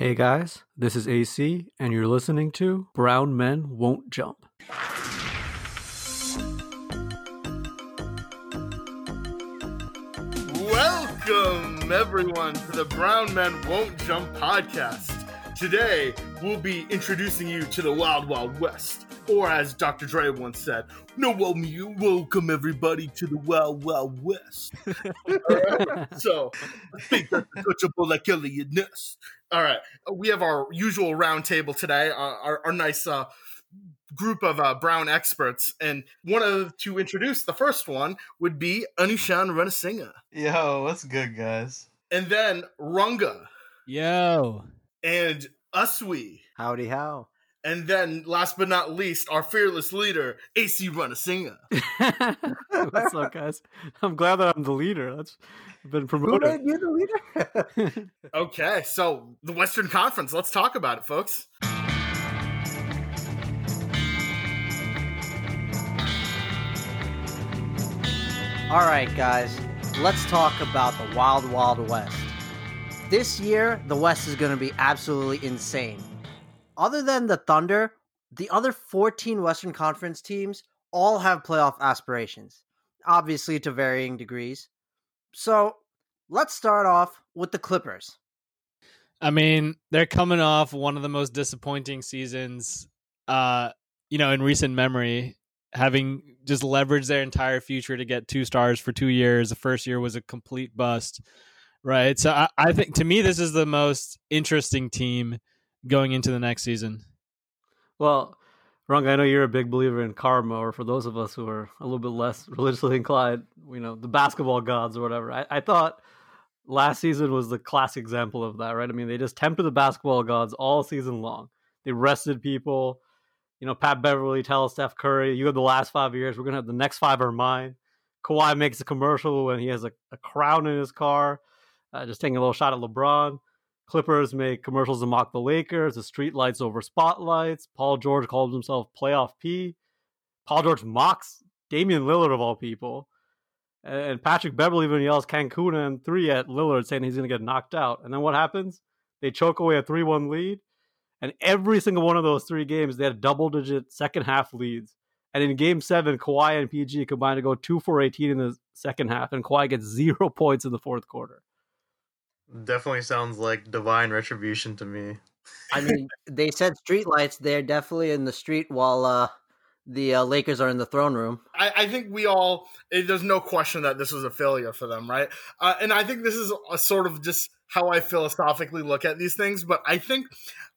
Hey guys, this is AC, and you're listening to Brown Men Won't Jump. Welcome, everyone, to the Brown Men Won't Jump podcast. Today, we'll be introducing you to the Wild Wild West. Or, as Dr. Dre once said, no, well, you welcome everybody to the Wild Wild West. So, I think that's touchable like Eliot Ness. All right, we have our usual round table today, uh, our, our nice uh, group of uh, brown experts, and one of to introduce the first one would be Anushan Ranasinghe, Yo, what's good, guys? and then Runga Yo. and Uswi, Howdy how. And then last but not least, our fearless leader AC Ranasinghe. What's up, guys? I'm glad that I'm the leader. That's I've been promoted. made you the leader? Okay, so the Western Conference. Let's talk about it, folks. All right, guys, let's talk about the Wild Wild West. This year, the West is going to be absolutely insane. Other than the Thunder, the other 14 Western Conference teams all have playoff aspirations, obviously to varying degrees. So let's start off with the Clippers. I mean, they're coming off one of the most disappointing seasons uh, you know, in recent memory, having just leveraged their entire future to get two stars for two years. The first year was a complete bust. Right. So I, I think to me this is the most interesting team going into the next season. Well, Rung, I know you're a big believer in karma, or for those of us who are a little bit less religiously inclined, you know, the basketball gods or whatever. I, I thought last season was the classic example of that, right? I mean, they just tempted the basketball gods all season long. They rested people. You know, Pat Beverley tells Steph Curry, "You have the last five years. We're gonna have the next five are mine." Kawhi makes a commercial when he has a, a crown in his car, uh, just taking a little shot at LeBron. Clippers make commercials to mock the Lakers, the street lights over spotlights. Paul George calls himself playoff P. Paul George mocks Damian Lillard of all people. And Patrick Beverley even yells Cancun and three at Lillard saying he's going to get knocked out. And then what happens? They choke away a 3 1 lead. And every single one of those three games, they had double digit second half leads. And in game seven, Kawhi and PG combined to go 2 for 18 in the second half. And Kawhi gets zero points in the fourth quarter. Definitely sounds like divine retribution to me. I mean, they said streetlights. They're definitely in the street while uh, the uh, Lakers are in the throne room. I, I think we all, eh, there's no question that this was a failure for them, right? Uh, and I think this is a sort of just how I philosophically look at these things. But I think,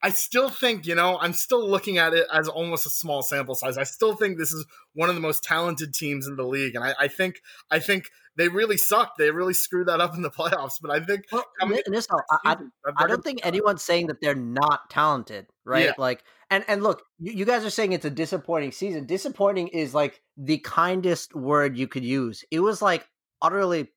I still think, you know, I'm still looking at it as almost a small sample size. I still think this is one of the most talented teams in the league. And I, I think, I think they really sucked. They really screwed that up in the playoffs. But I think, Well, coming Ni- Nisso, I, I, I don't think anyone's saying that they're not talented, right? Yeah. Like, and and look, you, you guys are saying it's a disappointing season. Disappointing is like the kindest word you could use. It was like utterly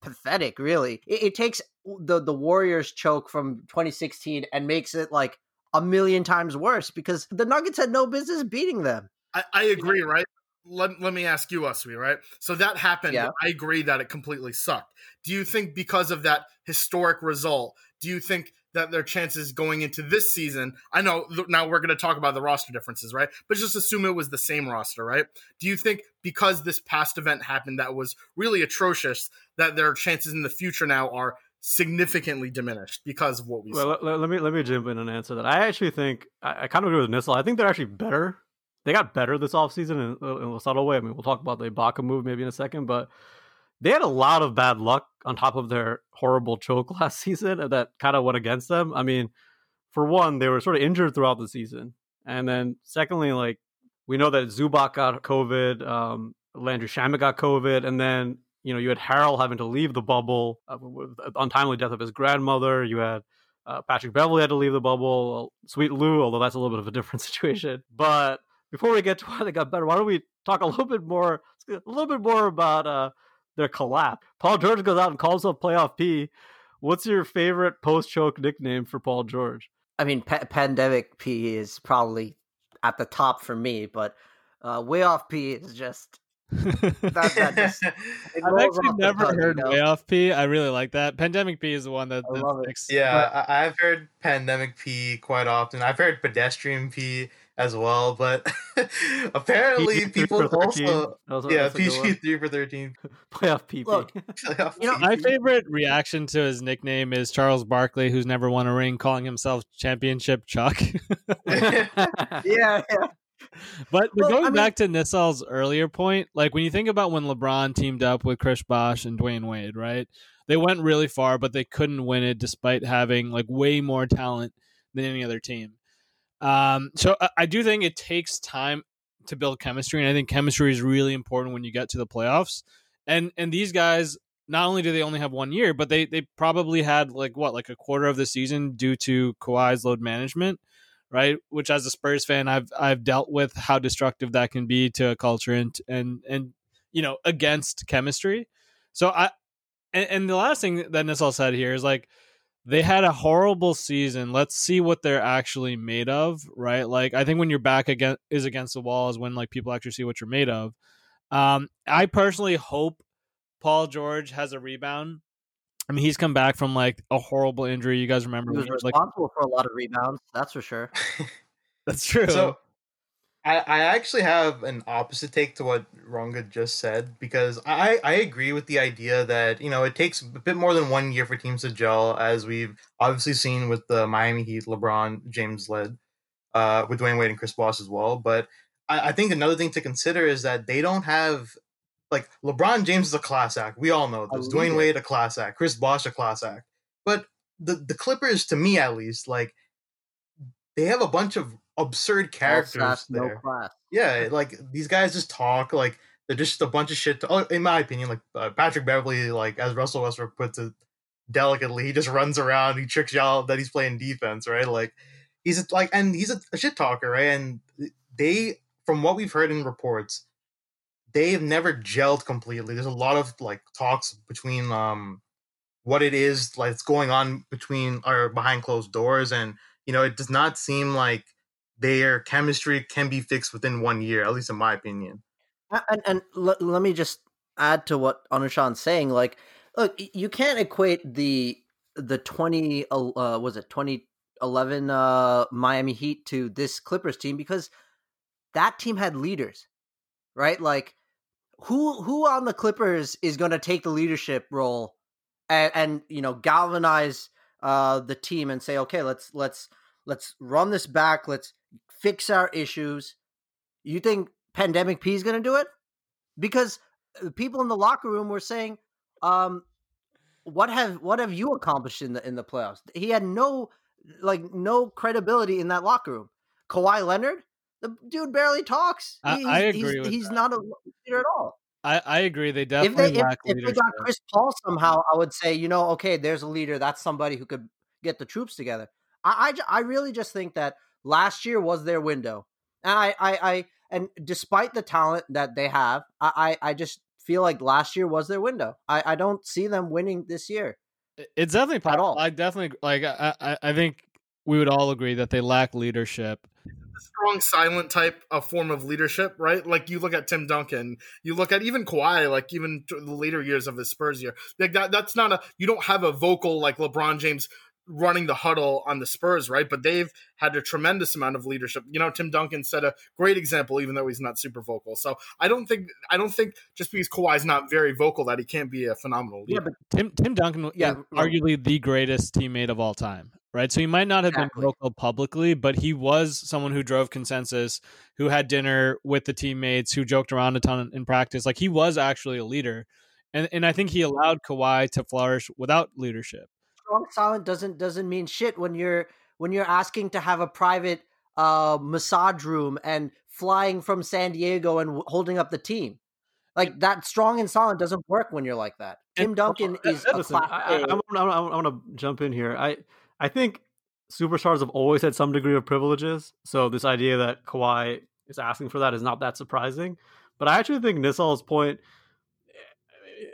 pathetic. Really, it, it takes the the Warriors choke from 2016 and makes it like a million times worse because the Nuggets had no business beating them. I, I agree, right? Let, let me ask you, Uswe, right? So that happened. Yeah. I agree that it completely sucked. Do you think because of that historic result, do you think that their chances going into this season? I know th- now we're going to talk about the roster differences, right? But just assume it was the same roster, right? Do you think because this past event happened that was really atrocious, that their chances in the future now are significantly diminished because of what we Well, saw? let, let- let me let me jump in and answer that. I actually think I, I kind of agree with Nissel. I think they're actually better. They got better this offseason in, in a subtle way. I mean, we'll talk about the Ibaka move maybe in a second, but they had a lot of bad luck on top of their horrible choke last season that kind of went against them. I mean, for one, they were sort of injured throughout the season, and then secondly, like we know that Zubac got COVID, um, Landry Shamet got COVID, and then you know you had Harrell having to leave the bubble uh, with the untimely death of his grandmother. You had uh, Patrick Beverley had to leave the bubble. Sweet Lou, although that's a little bit of a different situation. But before we get to why they got better, why don't we talk a little bit more, a little bit more about uh, their collapse? Paul George goes out and calls himself Playoff P. What's your favorite post choke nickname for Paul George? I mean, pa- pandemic P is probably at the top for me, but uh, way off P is just That, that just, I've actually never tongue, you heard know? way off P. I really like that. Pandemic P is the one that, I love it. sticks. Yeah, I, I've heard pandemic P quite often. I've heard pedestrian P as well, but apparently PG people also was yeah that's PG three for thirteen. playoff PP. Look, You know, My favorite reaction to his nickname is Charles Barkley, who's never won a ring, calling himself Championship Chuck. yeah, yeah. But, but Well, going I mean- back to Nissal's earlier point, like when you think about when LeBron teamed up with Chris Bosh and Dwyane Wade, right? They went really far, but they couldn't win it despite having like way more talent than any other team. Um, so I, I do think it takes time to build chemistry, and I think chemistry is really important when you get to the playoffs. And and these guys, not only do they only have one year, but they they probably had like what like a quarter of the season due to Kawhi's load management right? Which as a Spurs fan, I've I've dealt with how destructive that can be to a culture and and and you know against chemistry. So I and, and the last thing that Nissal said here is like they had a horrible season. Let's see what they're actually made of, right? Like I think when your back against is against the wall is when like people actually see what you're made of. Um, I personally hope Paul George has a rebound. I mean, he's come back from like a horrible injury. You guys remember? He was he was, like, responsible for a lot of rebounds, that's for sure. that's true. So I, I actually have an opposite take to what Ronga just said because I, I agree with the idea that you know it takes a bit more than one year for teams to gel as we've obviously seen with the Miami Heat LeBron James led uh, with Dwyane Wade and Chris Bosh as well. But I, I think another thing to consider is that they don't have like LeBron James is a class act. We all know this. Dwyane. Wade a class act. Chris Bosh a class act. But the the Clippers to me at least like they have a bunch of absurd characters no there class. yeah, like these guys just talk like they're just a bunch of shit. To, oh, in my opinion, like uh, Patrick Beverley, like as Russell Westbrook puts it delicately, he just runs around, he tricks y'all that he's playing defense, right? Like he's a, like, and he's a, a shit talker, right? And they, from what we've heard in reports, they've never gelled completely. There's a lot of like talks between um what it is like it's going on between or behind closed doors, and you know it does not seem like their chemistry can be fixed within one year, at least in my opinion. And and l- let me just add to what Anushan's saying. Like, look, you can't equate the the twenty uh was it twenty eleven uh Miami Heat to this Clippers team because that team had leaders, right? Like, who who on the Clippers is going to take the leadership role and, and you know galvanize uh the team and say, okay, let's let's let's run this back, let's fix our issues. You think Pandemic P is going to do it? Because the people in the locker room were saying, um, "What have what have you accomplished in the in the playoffs?" He had no like no credibility in that locker room. Kawhi Leonard, the dude barely talks. I- He- I he's- agree He's, he's not a leader at all. I, I agree. They If definitely they if, lack if they got Chris Paul somehow, I would say, you know, okay, there's a leader. That's somebody who could get the troops together. I I, I really just think that last year was their window, and I I, I and despite the talent that they have, I, I I just feel like last year was their window. I I don't see them winning this year. it's definitely at all. I definitely like. I, I I think we would all agree that they lack leadership. strong silent type of form of leadership, right? Like you look at Tim Duncan, you look at even Kawhi, like even the later years of his Spurs year. Like that that's not a you don't have a vocal like LeBron James running the huddle on the Spurs, right? But they've had a tremendous amount of leadership. You know, Tim Duncan set a great example, even though he's not super vocal. So I don't think I don't think just because Kawhi's not very vocal that he can't be a phenomenal leader. Yeah, but Tim Tim Duncan Yeah, is right. arguably the greatest teammate of all time, right? So he might not have Exactly. been vocal publicly, but he was someone who drove consensus, who had dinner with the teammates, who joked around a ton in practice. Like he was actually a leader, and and I think he allowed Kawhi to flourish without leadership. Strong silent doesn't doesn't mean shit when you're when you're asking to have a private uh massage room and flying from San Diego and w- holding up the team. Like that strong and silent doesn't work when you're like that. Tim And- Duncan Uh, is a listen, class I, I, A. I, want, I want to jump in here. I I think superstars have always had some degree of privileges, so this idea that Kawhi is asking for that is not that surprising. But I actually think Nissal's point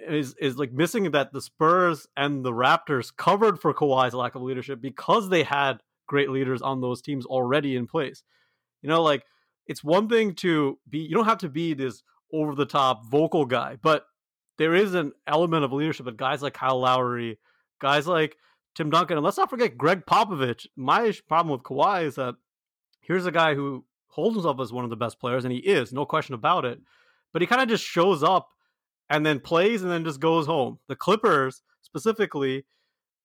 is is like missing that the Spurs and the Raptors covered for Kawhi's lack of leadership because they had great leaders on those teams already in place. You know, like it's one thing to be you don't have to be this over the top vocal guy, but there is an element of leadership with guys like Kyle Lowry, guys like Tim Duncan, and let's not forget Gregg Popovich. My problem with Kawhi is that here's a guy who holds himself as one of the best players, and he is, no question about it. But he kind of just shows up and then plays and then just goes home. The Clippers specifically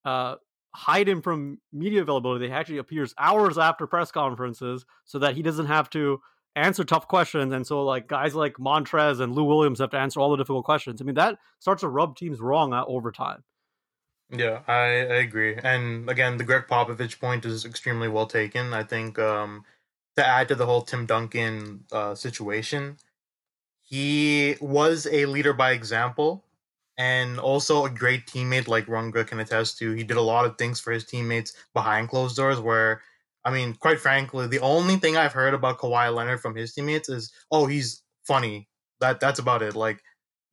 uh, hide him from media availability. He actually appears hours after press conferences so that he doesn't have to answer tough questions. And so, like guys like Montrezl and Lou Williams have to answer all the difficult questions. I mean, that starts to rub teams wrong over time. Yeah, I, I agree. And again, the Gregg Popovich point is extremely well taken. I think um, to add to the whole Tim Duncan uh, situation, he was a leader by example and also a great teammate like Runga can attest to. He did a lot of things for his teammates behind closed doors where I mean, quite frankly, the only thing I've heard about Kawhi Leonard from his teammates is, oh, he's funny. That that's about it. Like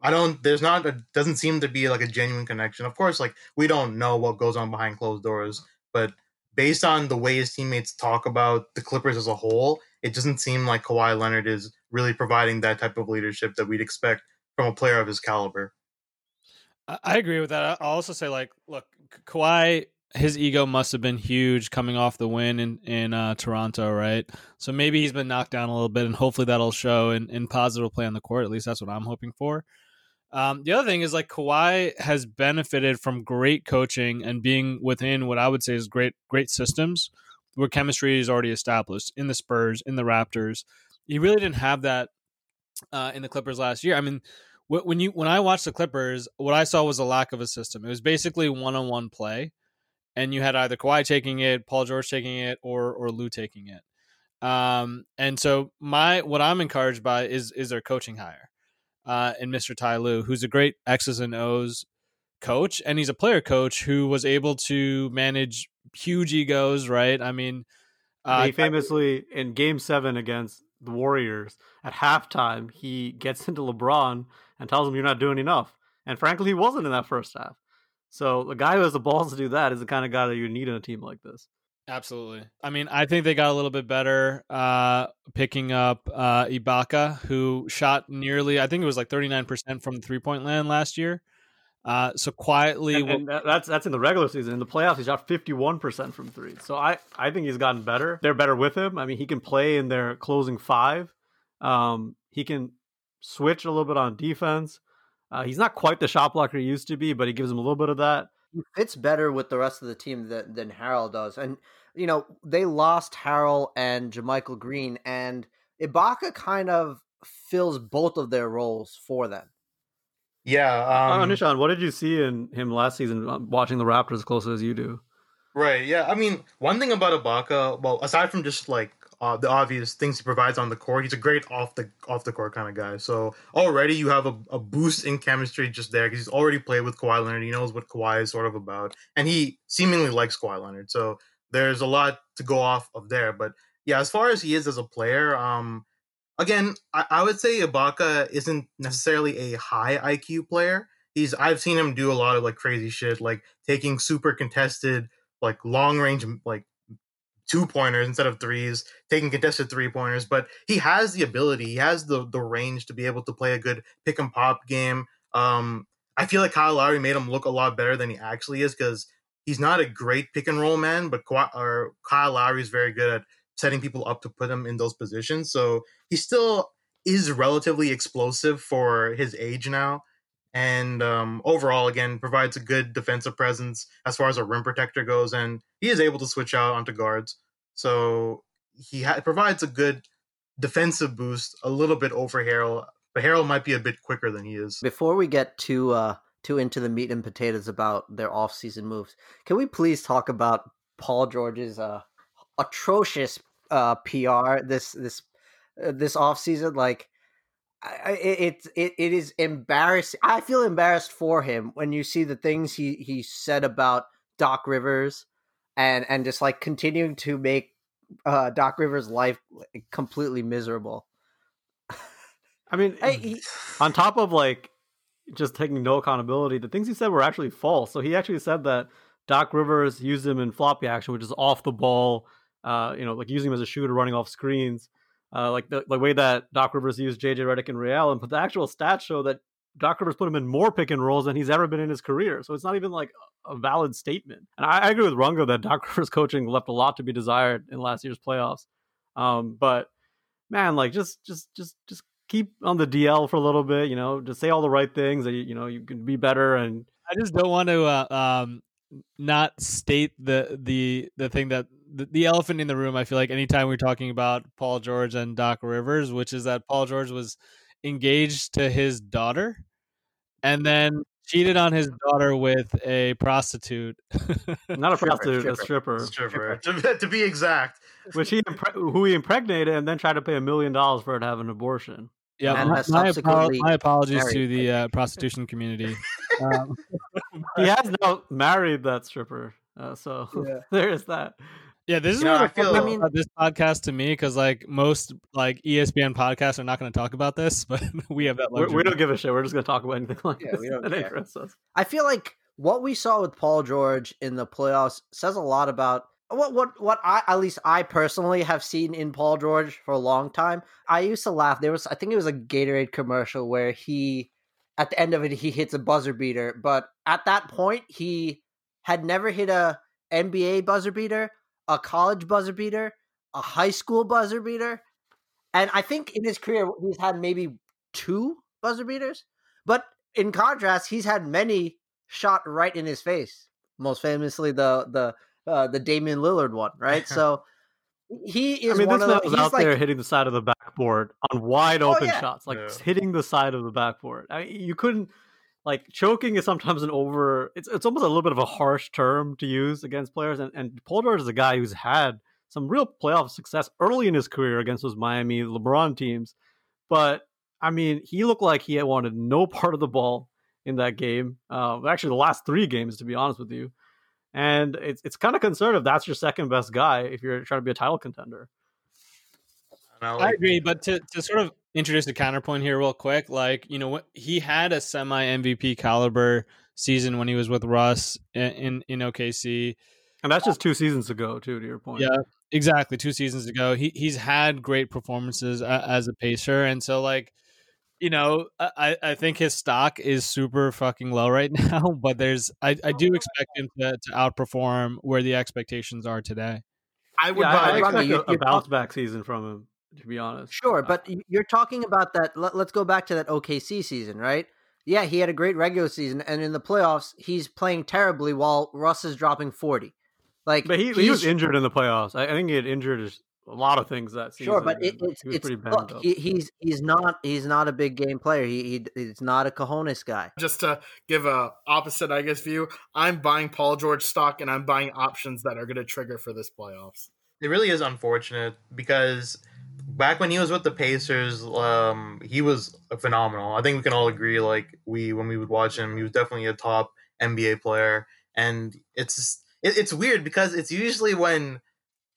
I don't there's not a doesn't seem to be like a genuine connection. Of course, like we don't know what goes on behind closed doors, but based on the way his teammates talk about the Clippers as a whole, it doesn't seem like Kawhi Leonard is really providing that type of leadership that we'd expect from a player of his caliber. I agree with that. I'll also say, like, look, Kawhi, his ego must have been huge coming off the win in in uh, Toronto, right? So maybe he's been knocked down a little bit, and hopefully that'll show in, in positive play on the court. At least that's what I'm hoping for. Um, the other thing is like Kawhi has benefited from great coaching and being within what I would say is great great systems where chemistry is already established in the Spurs, in the Raptors. He really didn't have that uh, in the Clippers last year. I mean, when you when I watched the Clippers, what I saw was a lack of a system. It was basically one on one play, and you had either Kawhi taking it, Paul George taking it, or or Lou taking it. Um, and so my what I'm encouraged by is is their coaching hire uh, in Mr. Ty Lue, who's a great X's and O's coach, and he's a player coach who was able to manage huge egos. Right? I mean, uh, he famously in Game Seven against the Warriors at halftime, he gets into LeBron and tells him, "You're not doing enough." And frankly, he wasn't in that first half. So the guy who has the balls to do that is the kind of guy that you need in a team like this. Absolutely. I mean, I think they got a little bit better uh, picking up uh, Ibaka, who shot nearly, I think it was like 39% from the three point land last year. Uh, so quietly, and, and that's that's in the regular season. In the playoffs, he shot fifty one percent from three. So I I think he's gotten better. They're better with him. I mean, he can play in their closing five. Um, he can switch a little bit on defense. Uh, he's not quite the shot blocker he used to be, but he gives him a little bit of that. He fits better with the rest of the team than than Harrell does, and you know, they lost Harrell and JaMychal Green, and Ibaka kind of fills both of their roles for them. Yeah. Uh, um, Nishan, what did you see in him last season uh, watching the Raptors as close as you do? Right. Yeah. I mean, one thing about Ibaka, well, aside from just like uh, the obvious things he provides on the court, he's a great off the off the court kind of guy. So already you have a, a boost in chemistry just there because he's already played with Kawhi Leonard. He knows what Kawhi is sort of about, and he seemingly likes Kawhi Leonard. So there's a lot to go off of there. But yeah, as far as he is as a player, um, again, I, I would say Ibaka isn't necessarily a high IQ player. He's I've seen him do a lot of like crazy shit, like taking super contested, like long range, like two pointers instead of threes, taking contested three pointers. But he has the ability, he has the the range to be able to play a good pick and pop game. Um, I feel like Kyle Lowry made him look a lot better than he actually is because he's not a great pick and roll man, but Kyle Lowry is very good at setting people up to put him in those positions. So he still is relatively explosive for his age now. And um, overall, again, provides a good defensive presence as far as a rim protector goes, and he is able to switch out onto guards. So he ha- provides a good defensive boost, a little bit over Harrell, but Harrell might be a bit quicker than he is. Before we get to uh, too into the meat and potatoes about their off-season moves. Can we please talk about Paul George's uh, atrocious uh, PR this this uh, this off-season? Like, I, it, it it is embarrassing. I feel embarrassed for him when you see the things he he said about Doc Rivers, and and just like continuing to make uh, Doc Rivers' life completely miserable. I mean, he, on top of like just taking no accountability. The things he said were actually false. So he actually said that Doc Rivers used him in floppy action, which is off the ball, uh, you know, like using him as a shooter running off screens. uh, like the, the way that Doc Rivers used JJ Redick and Ray. Allen, but the actual stats show that Doc Rivers put him in more pick and rolls than he's ever been in his career. So it's not even like a valid statement. And I, I agree with Rungo that Doc Rivers coaching left a lot to be desired in last year's playoffs. Um, but man, like just just just just keep on the DL for a little bit. You know, just say all the right things that you, you know you can be better. And I just don't want to uh, um, not state the the the thing that the, the elephant in the room. I feel like anytime we're talking about Paul George and Doc Rivers, which is that Paul George was engaged to his daughter and then cheated on his daughter with a prostitute. not a Stripper, prostitute, a stripper, Stripper. To, to be exact. which he impre- who he impregnated and then tried to pay a million dollars for her to have an abortion. yeah, my, my, apo- my apologies to the uh, prostitution community. Um, He has now married that stripper, uh, so Yeah. there is that. Yeah, this is You know, what I I feel- feel I mean- about this podcast to me because like most like ESPN podcasts are not going to talk about this, but we have that. We're, Luxury. we don't give a shit. We're just gonna talk about anything like Yeah, this. we don't care. us. I feel like what we saw with Paul George in the playoffs says a lot about what what what I at least I personally have seen in Paul George for a long time. I used to laugh. There was I think it was a Gatorade commercial where he at the end of it he hits a buzzer beater, but at that point he had never hit a NBA buzzer beater, a college buzzer beater, a high school buzzer beater, and I think in his career he's had maybe two buzzer beaters. But in contrast, he's had many shot right in his face. Most famously, the the uh, the Damian Lillard one, right? So he is I mean, one this of man the, was out like, there hitting the side of the backboard on wide Oh, open yeah. shots, like Yeah. hitting the side of the backboard. I mean, you couldn't like choking is sometimes an over. It's it's almost a little bit of a harsh term to use against players. And and Paul George is a guy who's had some real playoff success early in his career against those Miami LeBron teams, but I mean, he looked like he had wanted no part of the ball in that game. Uh, actually, the last three games, to be honest with you. And it's it's kind of concerning if that's your second best guy if you're trying to be a title contender. I I agree, but to, to sort of introduce a counterpoint here, real quick, like you know, what he had a semi MVP caliber season when he was with Russ in in, in OKC. And that's just two seasons ago, too. To your point, Yeah, exactly. Two seasons ago, he he's had great performances as a pacer, and so like, you know, I I think his stock is super fucking low right now. But there's I I do expect him to, to outperform where the expectations are today. I would yeah, I, buy. I Rami, expect a, a bounce back season from him. To be honest, Sure, Uh, but you're talking about that. Let, let's go back to that OKC season, right? Yeah, he had a great regular season, and in the playoffs, he's playing terribly while Russ is dropping forty. Like, but he, he was injured in the playoffs. I, I think he had injured a lot of things that season. Sure, but it, it's he was it's pretty banged look, he, he's he's not he's not a big game player. He, he he's not a cojones guy. just to give a opposite, I guess, view, I'm buying Paul George stock and I'm buying options that are going to trigger for this playoffs. it really is unfortunate because back when he was with the Pacers, um, he was phenomenal. I think we can all agree. Like we, when we would watch him, he was definitely a top NBA player. And it's it, it's weird because it's usually when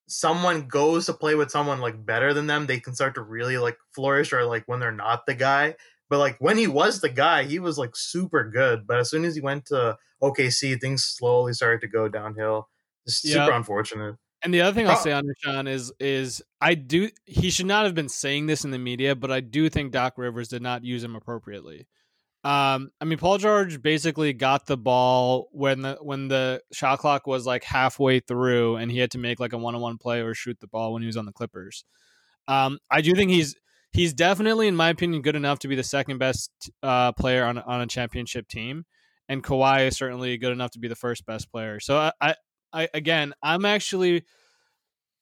someone goes to play with someone like better than them, they can start to really like flourish, or like when they're not the guy. But like when he was the guy, he was like super good. But as soon as he went to OKC, things slowly started to go downhill. Yeah. super unfortunate. And the other thing I'll say on Deshaun is is I do he should not have been saying this in the media, but I do think Doc Rivers did not use him appropriately. Um, I mean, Paul George basically got the ball when the when the shot clock was like halfway through, and he had to make like a one on one play or shoot the ball when he was on the Clippers. Um, I do think he's he's definitely, in my opinion, good enough to be the second best uh, player on on a championship team, and Kawhi is certainly good enough to be the first best player. So I, I, I again, I'm actually.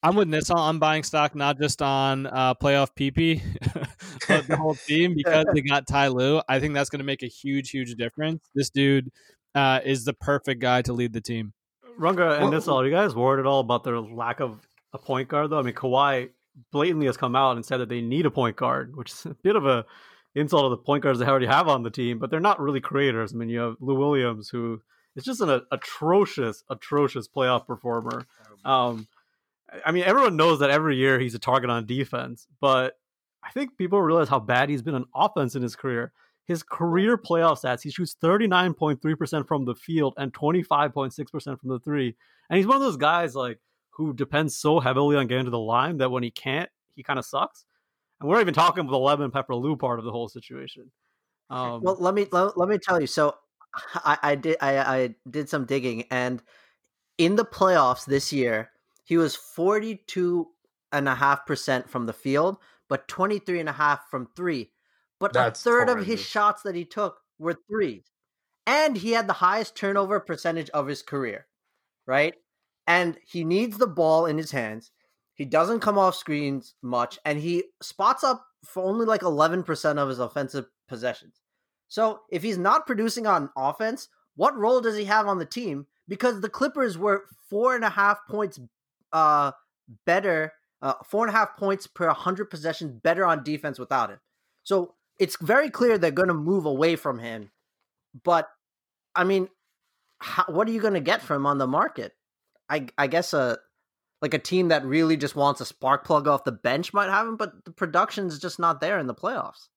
I'm with Nissal. I'm buying stock not just on uh, playoff PP, but the whole team because they got Ty Lue. I think that's going to make a huge, huge difference. This dude uh, is the perfect guy to lead the team. Runga and Well- this. Are you guys worried at all about their lack of a point guard though? I mean, Kawhi blatantly has come out and said that they need a point guard, which is a bit of a insult to the point guards they already have on the team. But they're not really creators. I mean, you have Lou Williams, who is just an atrocious, atrocious playoff performer. Um, I mean, everyone knows that every year he's a target on defense, but I think people realize how bad he's been on offense in his career. His career playoff stats, he shoots 39.3% from the field and 25.6% from the three. And he's one of those guys like who depends so heavily on getting to the line that when he can't, he kind of sucks. and we're not even talking about the lemon pepper Lou part of the whole situation. Um, well, let me let, let me tell you. So, I, I did I, I did some digging, and in the playoffs this year, he was forty two and a half percent from the field, but 23 and a half from three. But That's a third of his shots that he took were threes. And he had the highest turnover percentage of his career, right? And he needs the ball in his hands. He doesn't come off screens much, and he spots up for only like 11% of his offensive possessions. So if he's not producing on offense, what role does he have on the team? Because the Clippers were four and a half points uh, better, uh, four and a half points per 100 possessions better on defense without him. So it's very clear they're going to move away from him. But I mean, how, what are you going to get from him on the market? I I guess a like a team that really just wants a spark plug off the bench might have him, but the production's just not there in the playoffs.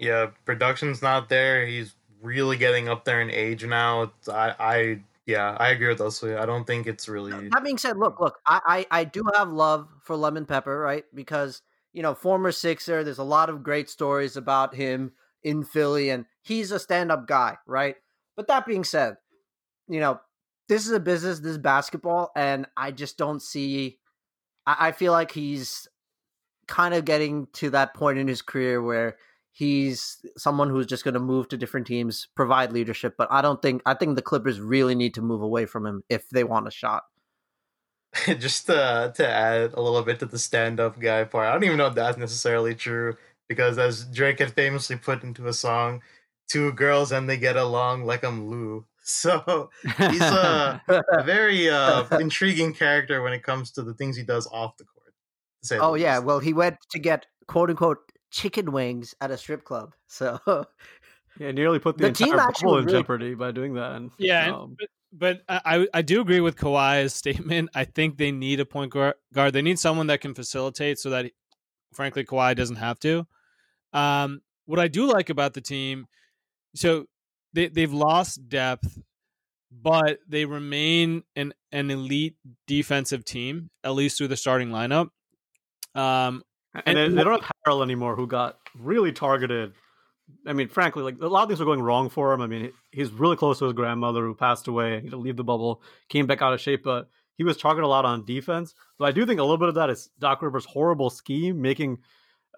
Yeah, production's not there. He's really getting up there in age now. I, I, yeah, I agree with us. I don't think it's really. That being said, look, look, I, I I do have love for Lemon Pepper, right? Because you know, former Sixer. There's a lot of great stories about him in Philly, and he's a stand-up guy, right? But that being said, you know, this is a business, this is basketball, and I just don't see. I, I feel like he's kind of getting to that point in his career where he's someone who's just going to move to different teams, provide leadership. But I don't think I think the Clippers really need to move away from him if they want a shot. just to, to add a little bit to the stand-up guy part i don't even know if that's necessarily true because as drake had famously put into a song two girls and they get along like i'm lou so he's a, a very uh, intriguing character when it comes to the things he does off the court to say the Oh yeah, least. well he went to get quote unquote chicken wings at a strip club. So yeah, nearly put the, The team entire actually bubble in really- jeopardy by doing that. And, Yeah, and- um, but, but I I do agree with Kawhi's statement. I think they need a point guard. guard. They need someone that can facilitate so that, frankly, Kawhi doesn't have to. Um, what I do like about the team, so they they've lost depth, but they remain an an elite defensive team at least through the starting lineup. Um, and they, and- they don't have Harrell anymore, who got really targeted. I mean, frankly, like a lot of things were going wrong for him. I mean, he's really close to his grandmother who passed away. He had to leave the bubble, came back out of shape, but he was targeted a lot on defense. So I do think a little bit of that is Doc Rivers' horrible scheme, making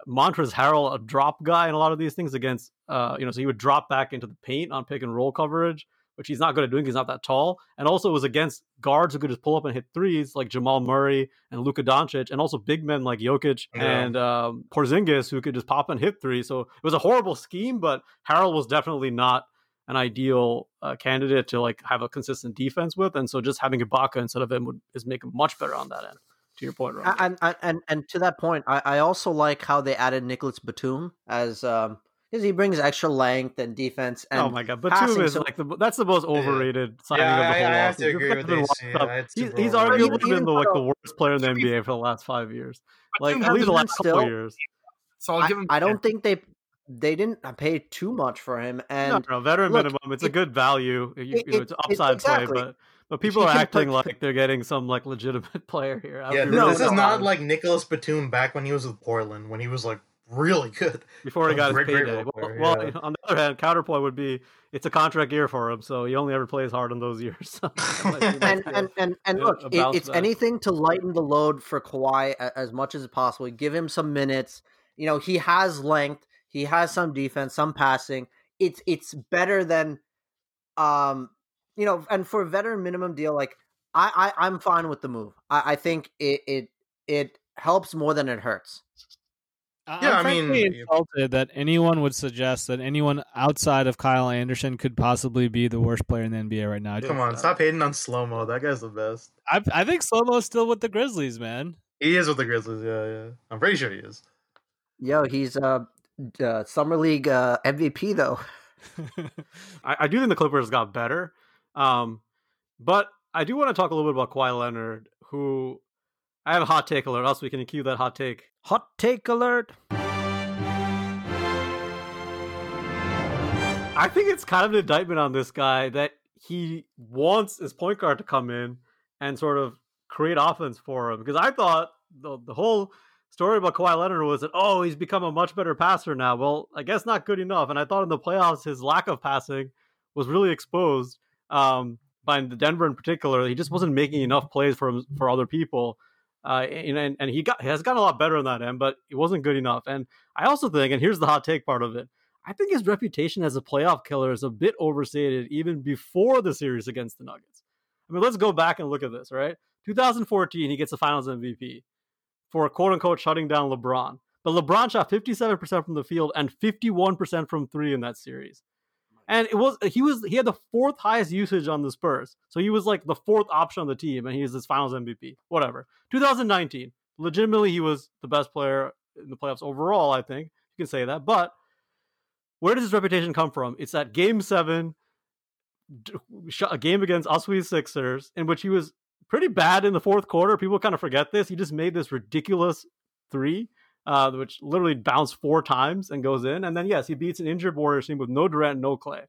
Montrezl Harrell a drop guy in a lot of these things against, uh, you know, so he would drop back into the paint on pick and roll coverage, which he's not good at doing. He's not that tall, and also it was against guards who could just pull up and hit threes like Jamal Murray and Luka Doncic, and also big men like Jokic Yeah. and um, Porzingis who could just pop and hit threes. So it was a horrible scheme, but Harrell was definitely not an ideal uh, candidate to like have a consistent defense with, and so just having Ibaka instead of him would is make him much better on that end. To your point, Ron. and and and, and to that point, I, I also like how they added Nicolas Batum as um because he brings extra length and defense oh and oh my god, passing, Batum is so- like the that's the most overrated signing Yeah, of the I- whole I have to agree with been this. Yeah, He's, super he's arguably Even- been the like the worst player in the NBA for the last five years. Like at least the last couple still- of years. So I'll give him. I don't think they they didn't uh, pay too much for him No, and no, veteran look, minimum. It's a good value. You, you know, it's an it- upside exactly. play, but but people He are acting put- like they're getting some like legitimate player here. I Yeah, be No, this is not like Nicolas Batum back when he was with Portland when he was like really good. before he got his great, great payday. role Well, player, well, yeah. on the other hand, counterpoint would be it's a contract year for him, so he only ever plays hard in those years. So that might be and like and and, and look, it, it's back. anything to lighten the load for Kawhi as much as possible. Give him some minutes. You know, he has length. He has some defense, some passing. It's it's better than, um, you know, and for a veteran minimum deal, like I, I I'm fine with the move. I, I think it it it helps more than it hurts. I- Yeah, I'm I mean, frankly insulted that anyone would suggest that anyone outside of Kyle Anderson could possibly be the worst player in the NBA right now. I, Come on, stop hating on slow mo. That guy's the best. I, I think Slomo's still with the Grizzlies, man. He is with the Grizzlies. Yeah, yeah. I'm pretty sure he is. Yo, he's uh, uh summer league uh, MVP though. I, I do think the Clippers got better. Um, but I do want to talk a little bit about Kawhi Leonard, who I have a hot take alert. Else we can cue that hot take. Hot take alert. I think it's kind of an indictment on this guy that he wants his point guard to come in and sort of create offense for him. Because I thought the the whole story about Kawhi Leonard was that oh he's become a much better passer now. Well, I guess not good enough. And I thought in the playoffs his lack of passing was really exposed um, by the Denver in particular. He just wasn't making enough plays for him, for other people. Uh, and, and he got has gotten a lot better on that end, but it wasn't good enough. And I also think, and here's the hot take part of it, I think his reputation as a playoff killer is a bit overstated even before the series against the Nuggets. I mean, let's go back and look at this, right? 2014, he gets the Finals MVP for quote unquote shutting down LeBron. But LeBron shot 57% from the field and 51% from three in that series and it was he was he had the fourth highest usage on the Spurs, so he was like the fourth option on the team, and he was his Finals MVP. Whatever. 2019, legitimately, he was the best player in the playoffs overall. I think you can say that, but where does his reputation come from? It's that Game Seven, a game against Oswego Sixers, in which he was pretty bad in the fourth quarter. People kind of forget this. He just made this ridiculous three uh, which literally bounced four times and goes in. And then yes, he beats an injured Warriors team with no Durant, no Clay.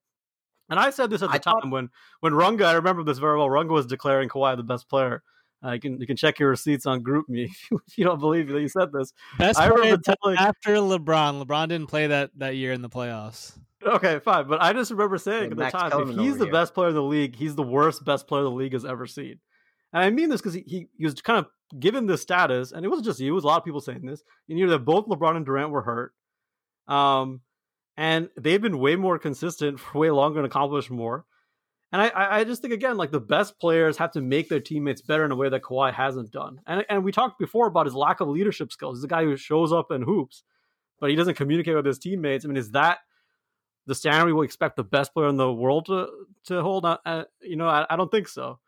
And I said this at the I time thought... when when Runga, I remember this very well. Runga was declaring Kawhi the best player. Uh, you can you can check your receipts on GroupMe if you don't believe that you said this. Best I remember telling after LeBron. LeBron didn't play that that year in the playoffs. Okay, fine, but I just remember saying at the time, if he's the here. best player in the league, he's the worst best player the league has ever seen. And I mean this because he, he, he was kind of given this status, and it wasn't just you, it was a lot of people saying this, you knew that both LeBron and Durant were hurt. Um, and they've been way more consistent for way longer and accomplished more. And I, I just think again, like the best players have to make their teammates better in a way that Kawhi hasn't done. And and we talked before about his lack of leadership skills. He's a guy who shows up and hoops, but he doesn't communicate with his teammates. I mean, is that the standard we will expect the best player in the world to to hold? Uh, you know, I, I don't think so.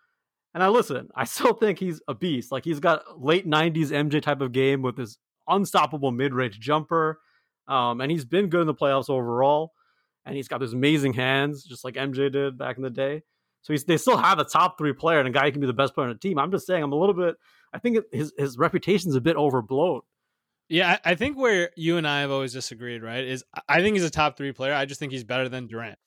And I listen, I still think he's a beast. Like he's got late 90s MJ type of game with his unstoppable mid-range jumper. Um, and he's been good in the playoffs overall. And he's got those amazing hands, just like MJ did back in the day. So he's, they still have a top three player and a guy who can be the best player on the team. I'm just saying, I'm a little bit. I think his his reputation's a bit overblown. Yeah, I think where you and I have always disagreed, right, is I think he's a top three player. I just think he's better than Durant.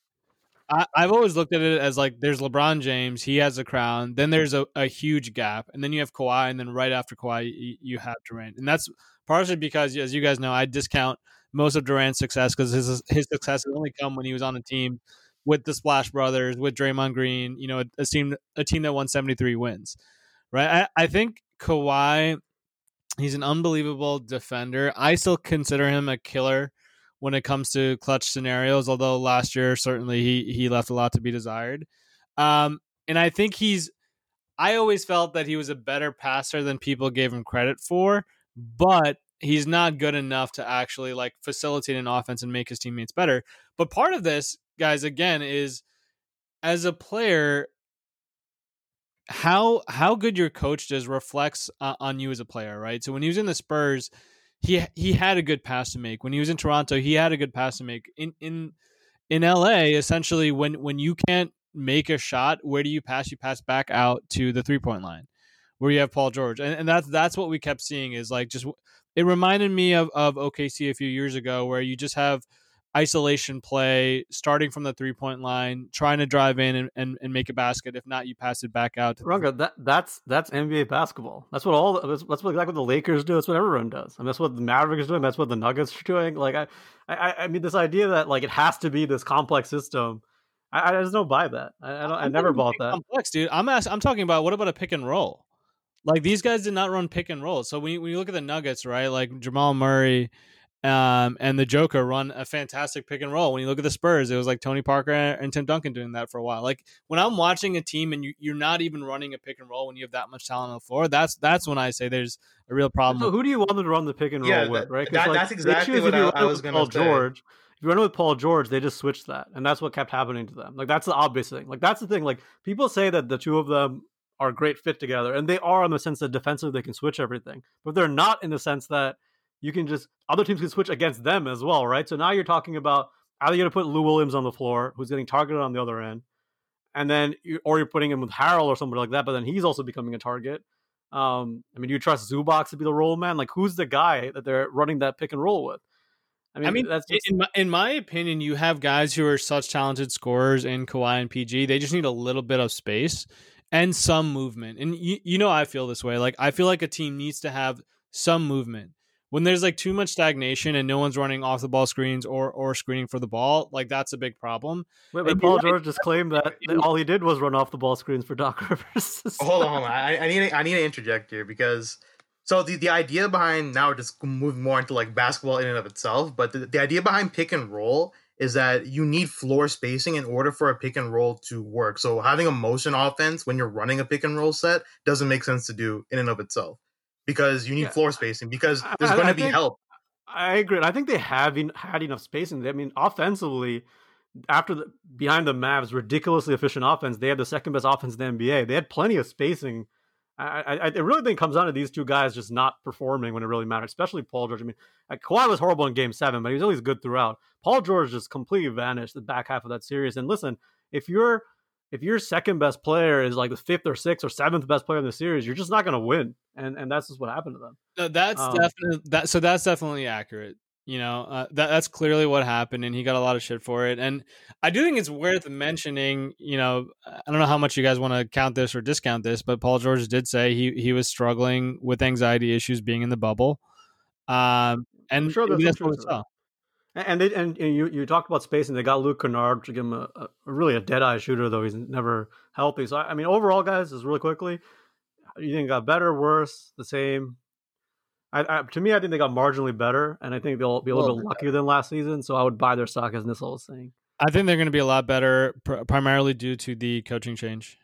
I, have always looked at it as like there's LeBron James, he has a crown, then there's a, a huge gap, and then you have Kawhi, and then right after Kawhi, you, you have Durant, and that's partially because, as you guys know, I discount most of Durant's success because his his success has only come when he was on a team with the Splash Brothers, with Draymond Green, you know, a, a team a team that won 73 wins, right? I, I think Kawhi, he's an unbelievable defender. I still consider him a killer when it comes to clutch scenarios. Although last year certainly he he left a lot to be desired. Um, and I think he's. I always felt that he was a better passer than people gave him credit for, but he's not good enough to actually like facilitate an offense and make his teammates better. But part of this, guys, again, is as a player, how how good your coach does reflects uh, on you as a player, right? So when he was in the Spurs, he he had a good pass to make. When he was in Toronto, he had a good pass to make. In in in LA, essentially when when you can't make a shot, where do you pass? You pass back out to the three point line where you have Paul George. And, and that's that's what we kept seeing is like just it reminded me of, of OKC a few years ago where you just have isolation play, starting from the three point line, trying to drive in and, and, and, make a basket. If not, you pass it back out. Runga, that that's that's NBA basketball. That's what all that's, that's what exactly what the Lakers do. That's what everyone does. I mean, that's what the Mavericks are doing. That's what the Nuggets are doing. Like I, I, I mean, this idea that like it has to be this complex system. I, I just don't buy that. I, I, don't, I never bought that. Complex, dude. I'm ask, I'm talking about what about a pick and roll? Like these guys did not run pick and roll. So when you, when you look at the Nuggets, right? Like Jamal Murray um, and the Joker run a fantastic pick and roll. When you look at the Spurs, it was like Tony Parker and Tim Duncan doing that for a while. Like when I'm watching a team and you, you're not even running a pick and roll when you have that much talent on the floor, that's that's when I say there's a real problem. So who do you want them to run the pick and roll yeah, with, right? That, like, that's exactly what I, I was going to say. George, if you run with Paul George, they just switched that, and that's what kept happening to them. Like that's the obvious thing. Like that's the thing. Like people say that the two of them are a great fit together, and they are in the sense that defensively they can switch everything, but they're not in the sense that you can just other teams can switch against them as well, right? So now you're talking about either you're going to put Lou Williams on the floor, who's getting targeted on the other end, and then you, or you're putting him with Harrell or somebody like that, but then he's also becoming a target. Um, I mean, do you trust Zubac to be the roll man? Like, who's the guy that they're running that pick and roll with? I mean, I mean that's just... in, my, in my opinion, you have guys who are such talented scorers in Kawhi and PG. They just need a little bit of space and some movement. And you, you know, I feel this way. Like, I feel like a team needs to have some movement when there's like too much stagnation and no one's running off the ball screens or or screening for the ball, like that's a big problem. Wait, but And Paul you're right. George just claimed that, that all he did was run off the ball screens for Doc Rivers. Oh, hold on, hold on. I, I need to, I need to interject here because so the, the idea behind now we're just moving more into like basketball in and of itself, but the, the idea behind pick and roll is that you need floor spacing in order for a pick and roll to work. So having a motion offense when you're running a pick and roll set doesn't make sense to do in and of itself because you need Yeah. floor spacing because there's going to be think- help. I agree. I think they have had enough spacing. I mean, offensively, after the behind the Mavs, ridiculously efficient offense. They had the second best offense in the NBA. They had plenty of spacing. I, I, I really think it comes down to these two guys just not performing when it really mattered, especially Paul George. I mean, like, Kawhi was horrible in Game Seven, but he was always good throughout. Paul George just completely vanished the back half of that series. And listen, if you're if your second best player is like the fifth or sixth or seventh best player in the series, you're just not going to win. And and that's just what happened to them. No, that's Um, definitely that. So that's definitely accurate. You know, uh, that that's clearly what happened, and he got a lot of shit for it. And I do think it's worth mentioning. You know, I don't know how much you guys want to count this or discount this, but Paul George did say he he was struggling with anxiety issues being in the bubble. Um, and sure there's maybe some that's what we saw. And and they and, and you you talked about space, and They got Luke Kennard to give him a, a really a dead eye shooter, though he's never healthy. So I, I mean, overall, guys, just really quickly, you think got better, worse, the same? I, I, to me, I think they got marginally better, and I think they'll be a little, Little bit bit luckier than last season. So I would buy their stock, as Nissel was saying. I think they're going to be a lot better, pr- primarily due to the coaching change.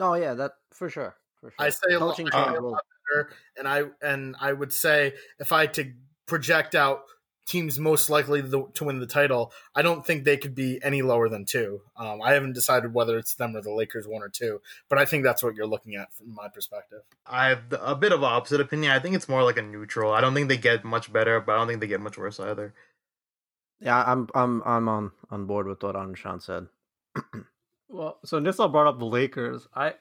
Oh yeah, that for sure. For sure. I say a lot- coaching I say change a lot better, and I and I would say if I had to project out teams most likely to, to win the title, I don't think they could be any lower than two. Um, I haven't decided whether it's them or the Lakers, one or two, but I think that's what you're looking at from my perspective. I have a bit of opposite opinion. I think it's more like a neutral. I don't think they get much better, but I don't think they get much worse either. Yeah, I'm I'm I'm on on board with what Anshan said. Well, so Nissel brought up the Lakers. I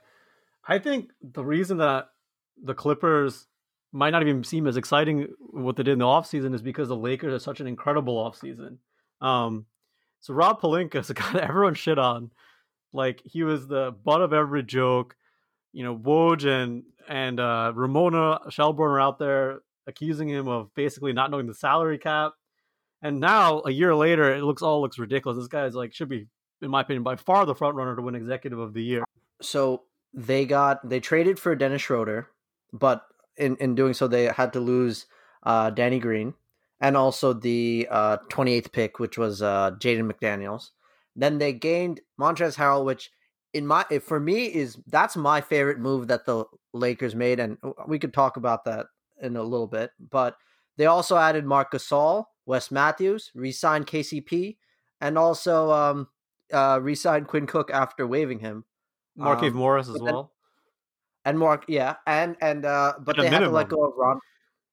I think the reason that the Clippers might not even seem as exciting what they did in the offseason is because the Lakers are such an incredible offseason. Um so Rob Pelinka is a guy that everyone shit on. Like he was the butt of every joke. You know, Woj and and uh Ramona Shelburne are out there accusing him of basically not knowing the salary cap. And now a year later it looks all looks ridiculous. This guy's like should be in my opinion, by far the front runner to win Executive of the Year. So they got they traded for Dennis Schroeder, but in in doing so they had to lose uh, Danny Green and also the uh, 28th pick, which was uh, Jaden McDaniels. Then they gained Montrezl Harrell, which in my for me is that's my favorite move that the Lakers made, and we could talk about that in a little bit. But they also added Marc Gasol, Wes Matthews, re-signed KCP, and also um, uh, re-signed Quinn Cook after waiving him, Markieff Um, Morris as well. And Mark, yeah, and and uh, but At a they had to let go of Ron.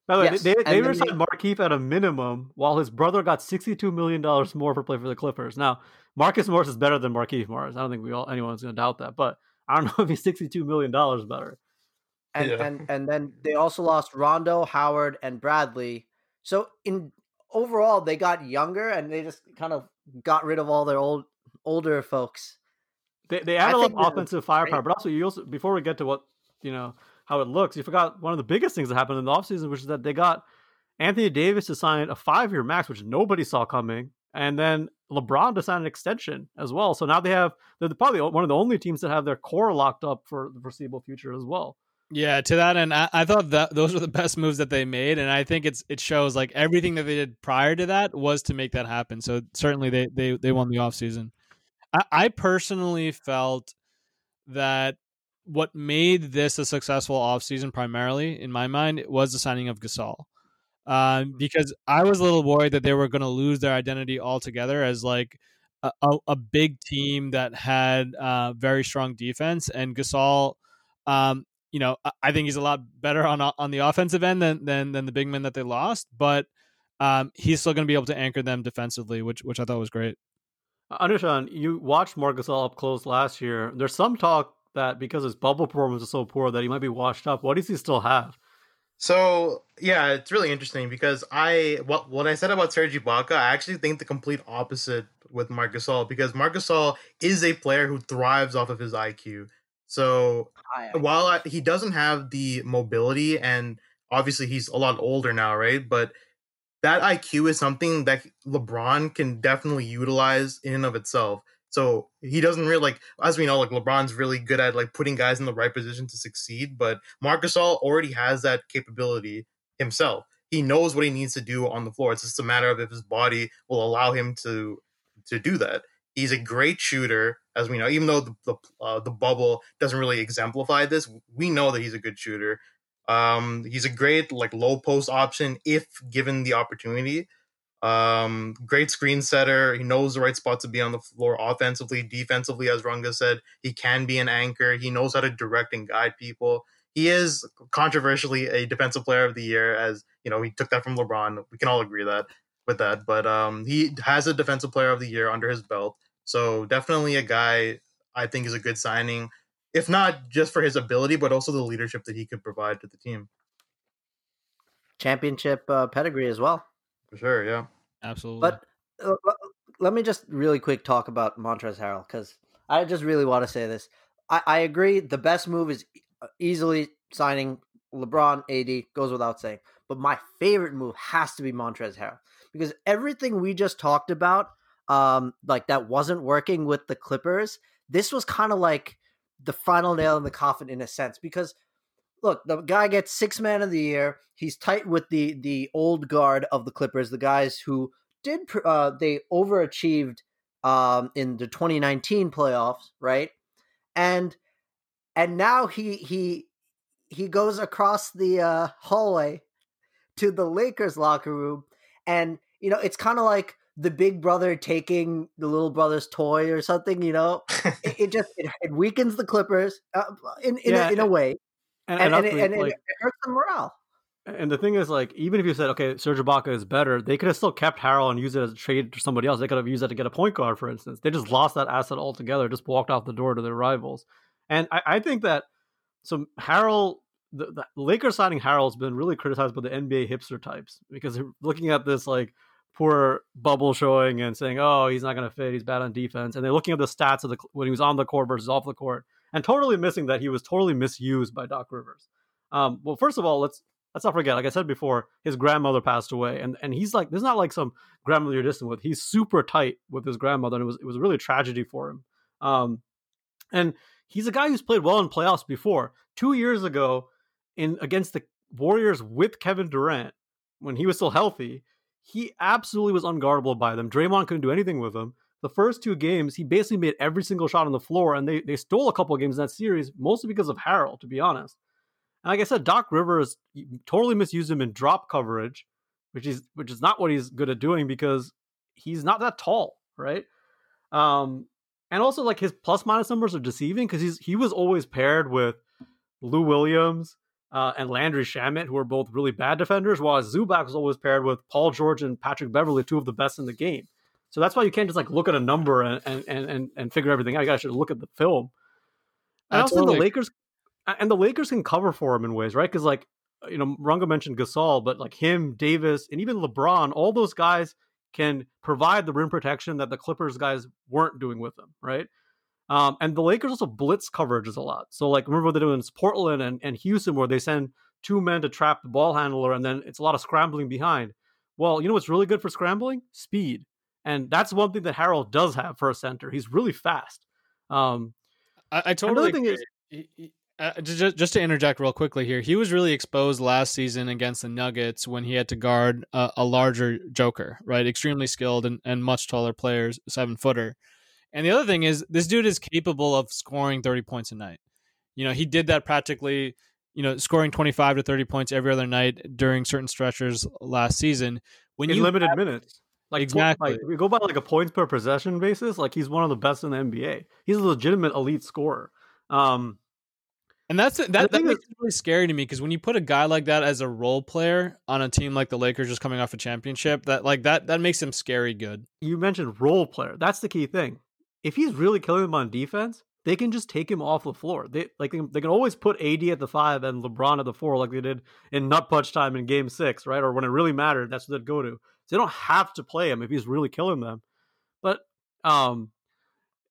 By the way, yes, they, and they then signed they- Markieff at a minimum, while his brother got $62 million more for play for the Clippers. Now, Marcus Morris is better than Markieff Morris. I don't think we all anyone's going to doubt that, but I don't know if he's $62 million better. and Yeah. and and then they also lost Rondo, Howard, and Bradley. So in overall, they got younger, and they just kind of got rid of all their old older folks. They, they I added a lot of offensive firepower, great. but also you also before we get to what you know how it looks, you forgot one of the biggest things that happened in the offseason, which is that they got Anthony Davis to sign a five year max, which nobody saw coming, and then LeBron to sign an extension as well. So now they have they're probably one of the only teams that have their core locked up for the foreseeable future as well. Yeah, to that end, I, I thought that those were the best moves that they made, and I think it's it shows like everything that they did prior to that was to make that happen. So certainly they they they won the offseason. I, I personally felt that what made this a successful offseason primarily in my mind was the signing of Gasol. Um, because I was a little worried that they were going to lose their identity altogether as like a, a, a big team that had uh, very strong defense, and Gasol, um, you know, I- think he's a lot better on on the offensive end than than, than the big men that they lost, but um, he's still going to be able to anchor them defensively, which which I thought was great. Undershawn, you watched Marcus all up close last year. There's some talk that because his bubble performance is so poor that he might be washed up. What does he still have? So yeah, it's really interesting because I what what I said about Serge Ibaka, I actually think the complete opposite with Marc Gasol because Marc Gasol is a player who thrives off of his IQ. So I, while I, he doesn't have the mobility and obviously he's a lot older now, right? But that IQ is something that LeBron can definitely utilize in and of itself. So he doesn't really like, as we know, like LeBron's really good at like putting guys in the right position to succeed. But Marc Gasol already has that capability himself. He knows what he needs to do on the floor. It's just a matter of if his body will allow him to to do that. He's a great shooter, as we know. Even though the the, uh, the bubble doesn't really exemplify this, we know that he's a good shooter. Um, he's a great like low post option if given the opportunity. Um, great screen setter. He knows the right spot to be on the floor offensively, defensively, as Runga said. He can be an anchor. He knows how to direct and guide people. He is controversially a defensive player of the year, as you know, he took that from LeBron. We can all agree that with that. But um, he has a defensive player of the year under his belt. So definitely a guy I think is a good signing, if not just for his ability, but also the leadership that he could provide to the team. Championship uh, pedigree as well. For sure, yeah. Absolutely. But uh, let me just really quick talk about Montrezl Harrell because I just really want to say this. I, I agree. The best move is uh, easily signing LeBron AD goes without saying. But my favorite move has to be Montrezl Harrell because everything we just talked about, um, like that wasn't working with the Clippers. This was kind of like the final nail in the coffin in a sense because look, the guy gets six man of the year. He's tight with the the old guard of the Clippers, the guys who did uh, they overachieved um, in the 2019 playoffs, right? And and now he he he goes across the uh, hallway to the Lakers locker room, and you know it's kind of like the big brother taking the little brother's toy or something. You know, it, it, just it, it, weakens the Clippers uh, in in, yeah, a, in a way, and, and, and, it, like, it, hurts the morale. And the thing is, like, even if you said, okay, Serge Ibaka is better, they could have still kept Harrell and used it as a trade to somebody else. They could have used that to get a point guard, for instance. They just lost that asset altogether, just walked off the door to their rivals. And I, I think that so Harrell, the, the Lakers signing Harrell has been really criticized by the NBA hipster types because they're looking at this like poor bubble showing and saying, oh, he's not going to fit, he's bad on defense, and they're looking at the stats of the when he was on the court versus off the court, and totally missing that he was totally misused by Doc Rivers. Um, well, first of all, let's let's not forget, like I said before, his grandmother passed away, and and he's like, there's not like some grandmother you're distant with. He's super tight with his grandmother, and it was it was really a tragedy for him. Um, and he's a guy who's played well in playoffs before. Two years ago, in against the Warriors with Kevin Durant, when he was still healthy, he absolutely was unguardable by them. Draymond couldn't do anything with him. The first two games, he basically made every single shot on the floor, and they they stole a couple of games in that series, mostly because of Harrell, to be honest. And like I said, Doc Rivers totally misused him in drop coverage, which is which is not what he's good at doing because he's not that tall, right? Um, and also like his plus minus numbers are deceiving because he's he was always paired with Lou Williams uh, and Landry Shamet, who are both really bad defenders, while Zubac was always paired with Paul George and Patrick Beverley, two of the best in the game. So that's why you can't just like look at a number and and and, and figure everything out. You gotta look at the film. And I also think the Lakers and the Lakers can cover for him in ways, right? Because like you know, Runga mentioned Gasol, but like him, Davis, and even LeBron, all those guys can provide the rim protection that the Clippers guys weren't doing with them, right? Um, and the Lakers also blitz coverages a lot. So like remember what they do in Portland and, and Houston where they send two men to trap the ball handler and then it's a lot of scrambling behind. Well, you know what's really good for scrambling? Speed. And that's one thing that Harrell does have for a center. He's really fast. Um, I, I totally agree. Is, he, uh, just, just to interject real quickly here, he was really exposed last season against the Nuggets when he had to guard a, a larger Joker, right? Extremely skilled and, and much taller players, seven footer. And the other thing is, this dude is capable of scoring 30 points a night. You know, he did that practically, you know, scoring 25 to 30 points every other night during certain stretches last season. When In you limited have, minutes. Like exactly, like, we go by like a points per possession basis. Like he's one of the best in the NBA. He's a legitimate elite scorer. Um, and that's that. That makes it really scary to me because when you put a guy like that as a role player on a team like the Lakers, just coming off a championship, that like that that makes him scary good. You mentioned role player. That's the key thing. If he's really killing them on defense, they can just take him off the floor. They like they can always put AD at the five and LeBron at the four, like they did in nut punch time in Game Six, right? Or when it really mattered, that's what they'd go to. So they don't have to play him if he's really killing them. But um,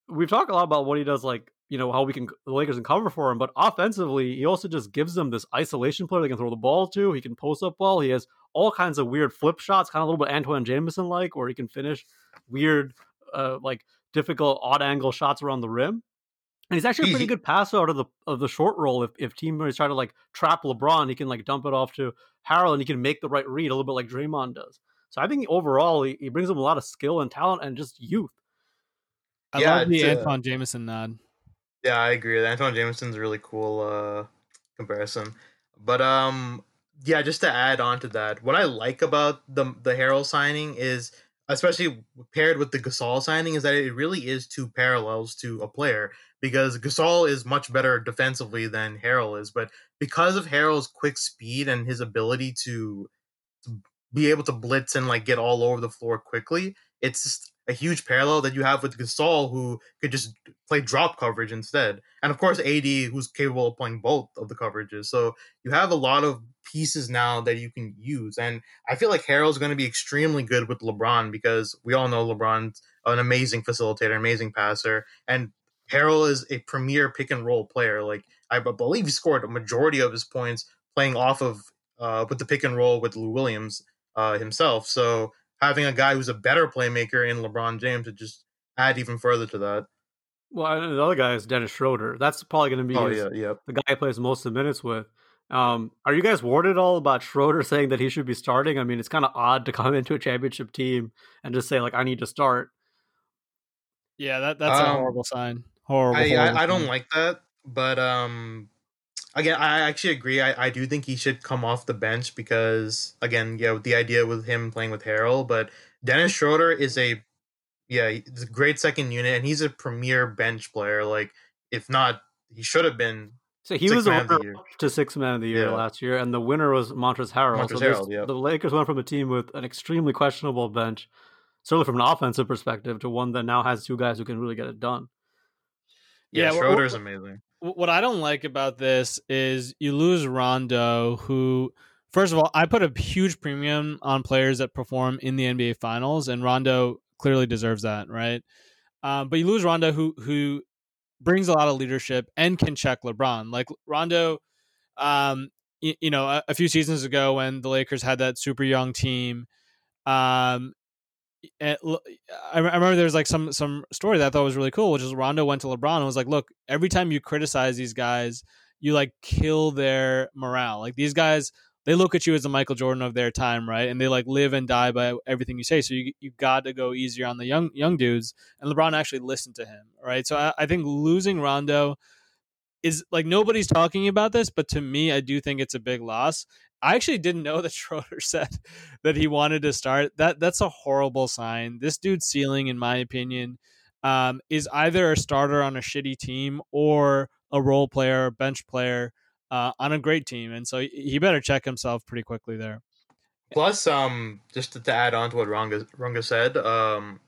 we've talked a lot about what he does, like you know how we can the Lakers can cover for him, but offensively, he also just gives them this isolation player they can throw the ball to. He can post up well. He has all kinds of weird flip shots, kind of a little bit Antoine Jamison like, where he can finish weird, uh, like difficult odd angle shots around the rim. And he's actually a pretty good passer out of the of the short roll. If if teammates try to like trap LeBron, he can like dump it off to Harrell and he can make the right read a little bit like Draymond does. So I think overall he, he brings them a lot of skill and talent and just youth. I Yeah, love the it's, uh, Jamison nod. Yeah, I agree. The Antoine Jamison's a really cool uh comparison. But um yeah, just to add on to that, what I like about the the Harrell signing is especially paired with the Gasol signing is that it really is two parallels to a player because Gasol is much better defensively than Harrell is, but because of Harrell's quick speed and his ability to, to be able to blitz and like get all over the floor quickly, it's just a huge parallel that you have with Gasol, who could just play drop coverage instead, and of course AD, who's capable of playing both of the coverages. So you have a lot of pieces now that you can use, and I feel like Harrell's going to be extremely good with LeBron because we all know LeBron's an amazing facilitator, amazing passer, and Harrell is a premier pick and roll player. Like I believe he scored a majority of his points playing off of uh, with the pick and roll with Lou Williams uh, himself. So having a guy who's a better playmaker in LeBron James to just add even further to that. Well, and the other guy is Dennis Schroeder. That's probably going to be Oh his- yeah, yep. the guy he plays most of the minutes with. Um, are you guys worried at all about Schroeder saying that he should be starting? I mean, it's kind of odd to come into a championship team and just say like, "I need to start." Yeah, that that's a Um, horrible sign. Horrible. I, horrible I I don't like that, but um, again, I actually agree. I, I do think he should come off the bench because again, yeah, with the idea with him playing with Harrell, but Dennis mm-hmm. Schroeder is a yeah, he's a great second unit, and he's a premier bench player. Like, if not, he should have been. So he Sixth was the man of the year. to six man of the year Yeah. last year, and the winner was Montrezl Harrell. Montrezl so Harrell, yep. the Lakers went from a team with an extremely questionable bench, certainly from an offensive perspective, to one that now has two guys who can really get it done. Yeah, Yeah, wh- wh- Schroeder's amazing. Wh- what I don't like about this is you lose Rondo, who, first of all, I put a huge premium on players that perform in the NBA Finals, and Rondo clearly deserves that, right? Um, but you lose Rondo, who who brings a lot of leadership and can check LeBron. Like Rondo, um, you, you know, a, a few seasons ago when the Lakers had that super young team, um, I remember there was like some some story that I thought was really cool, which is Rondo went to LeBron and was like, "Look, every time you criticize these guys, you like kill their morale. Like these guys, they look at you as the Michael Jordan of their time, right? And they like live and die by everything you say. So you you got to go easier on the young young dudes." And LeBron actually listened to him, right? So I, I think losing Rondo is like nobody's talking about this, but to me, I do think it's a big loss. I actually didn't know that Schroeder said that he wanted to start. That that's a horrible sign. This dude's ceiling, in my opinion, um, is either a starter on a shitty team or a role player, bench player uh, on a great team, and so he- better check himself pretty quickly there. Plus, um, just to, to add on to what Runga Runga said, um,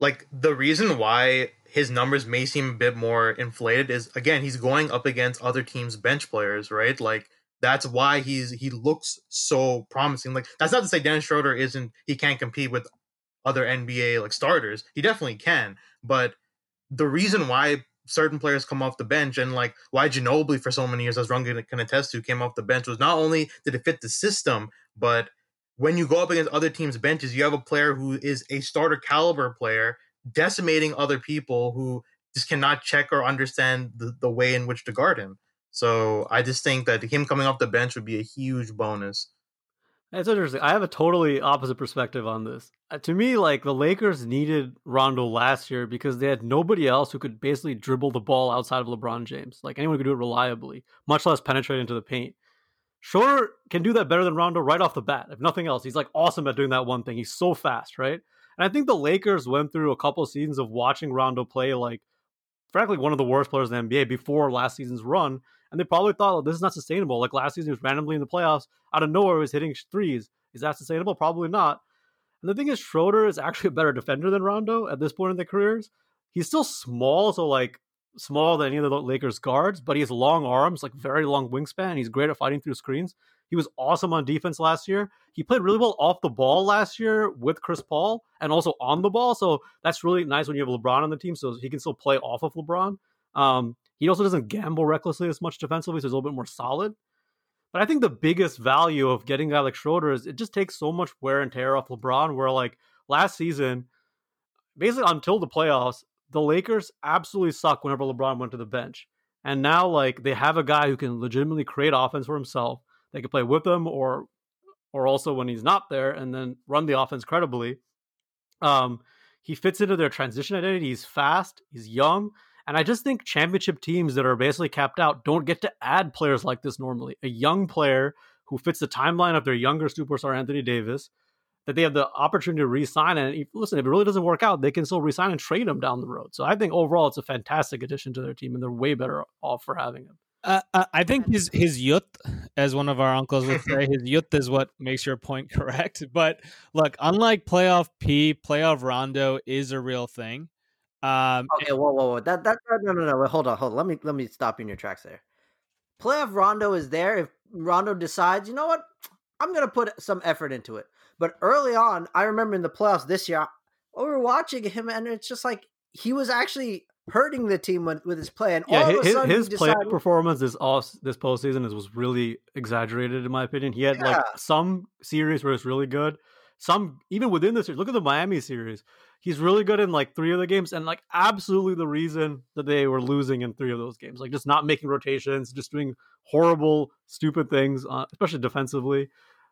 like the reason why his numbers may seem a bit more inflated is again he's going up against other teams' bench players, right? Like that's why he's he looks so promising. Like that's not to say Dennis Schroeder isn't he can't compete with other NBA like starters. He definitely can, but the reason why certain players come off the bench and like why Ginobili for so many years, as Runga can attest to, came off the bench was not only did it fit the system, but when you go up against other teams' benches, you have a player who is a starter caliber player decimating other people who just cannot check or understand the, the way in which to guard him. So I just think that him coming off the bench would be a huge bonus. That's interesting. I have a totally opposite perspective on this. Uh, to me, like the Lakers needed Rondo last year because they had nobody else who could basically dribble the ball outside of LeBron James. Like anyone could do it reliably, much less penetrate into the paint. Schroeder can do that better than Rondo right off the bat. If nothing else, he's like awesome at doing that one thing. He's so fast, right? And I think the Lakers went through a couple seasons of watching Rondo play like, frankly, one of the worst players in the NBA before last season's run. And they probably thought, oh, this is not sustainable. Like last season, he was randomly in the playoffs out of nowhere, he was hitting threes. Is that sustainable? Probably not. And the thing is, Schroeder is actually a better defender than Rondo at this point in their careers. He's still small, so like smaller than any of the Lakers guards, but he has long arms, like very long wingspan. He's great at fighting through screens. He was awesome on defense last year. He played really well off the ball last year with Chris Paul and also on the ball. So that's really nice when you have LeBron on the team, so he can still play off of LeBron. Um, he also doesn't gamble recklessly as much defensively, so he's a little bit more solid. But I think the biggest value of getting a guy like Schroeder is it just takes so much wear and tear off LeBron. Where like last season, basically until the playoffs, the Lakers absolutely suck whenever LeBron went to the bench. And now like they have a guy who can legitimately create offense for himself. They can play with him or or also when he's not there and then run the offense credibly. Um, he fits into their transition identity. He's fast, he's young, and I just think championship teams that are basically capped out don't get to add players like this normally. A young player who fits the timeline of their younger superstar Anthony Davis, that they have the opportunity to re-sign. And if, listen, if it really doesn't work out, they can still re-sign and trade him down the road. So I think overall, it's a fantastic addition to their team, and they're way better off for having him. Uh, I think his his yut, as one of our uncles would say, his yut is what makes your point correct. But look, unlike playoff P, playoff Rondo is a real thing. Um, okay, whoa, whoa, whoa! That that no, no, no. Wait, hold on, hold on. Let me let me stop you in your tracks there. Playoff Rondo is there if Rondo decides, you know what, I'm gonna put some effort into it. But early on, I remember in the playoffs this year, we were watching him, and it's just like he was actually hurting the team with, with his play. And yeah, his, his play performance this off this postseason is, was really exaggerated in my opinion. He had yeah. like some series where it's really good. Some even within the series. Look at the Miami series. He's really good in like three of the games, and like absolutely the reason that they were losing in three of those games, like just not making rotations, just doing horrible, stupid things, uh, especially defensively.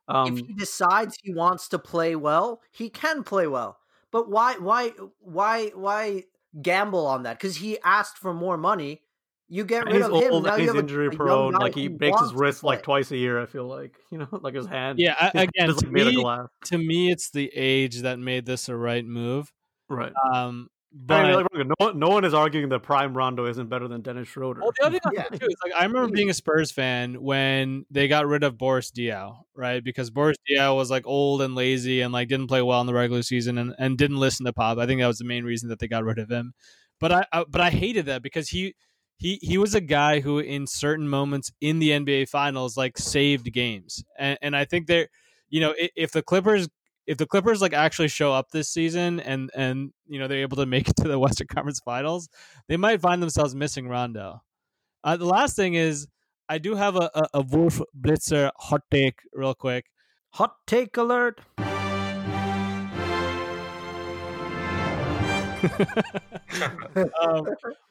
Um, if he decides he wants to play well, he can play well. But why, why, why, why gamble on that? Because he asked for more money. You get rid he's of him. Old, now he's you injury prone. Like he breaks his wrist like twice a year. I feel like you know, like his hand. Yeah, I, again, to, me, to me, it's the age that made this a right move. Right. Um, but I mean, no, no one is arguing that Prime Rondo isn't better than Dennis Schroeder. Well, the other thing yeah. too is like I remember being a Spurs fan when they got rid of Boris Diaw, right? Because Boris Diaw was like old and lazy and like didn't play well in the regular season and, and didn't listen to Pop. I think that was the main reason that they got rid of him. But I, I but I hated that because he he he was a guy who in certain moments in the NBA finals like saved games. And and I think they're you know, if the Clippers if the Clippers like actually show up this season and and you know they're able to make it to the Western Conference Finals, they might find themselves missing Rondo. Uh, the last thing is I do have a, a, a Wolf Blitzer hot take real quick. Hot take alert. um,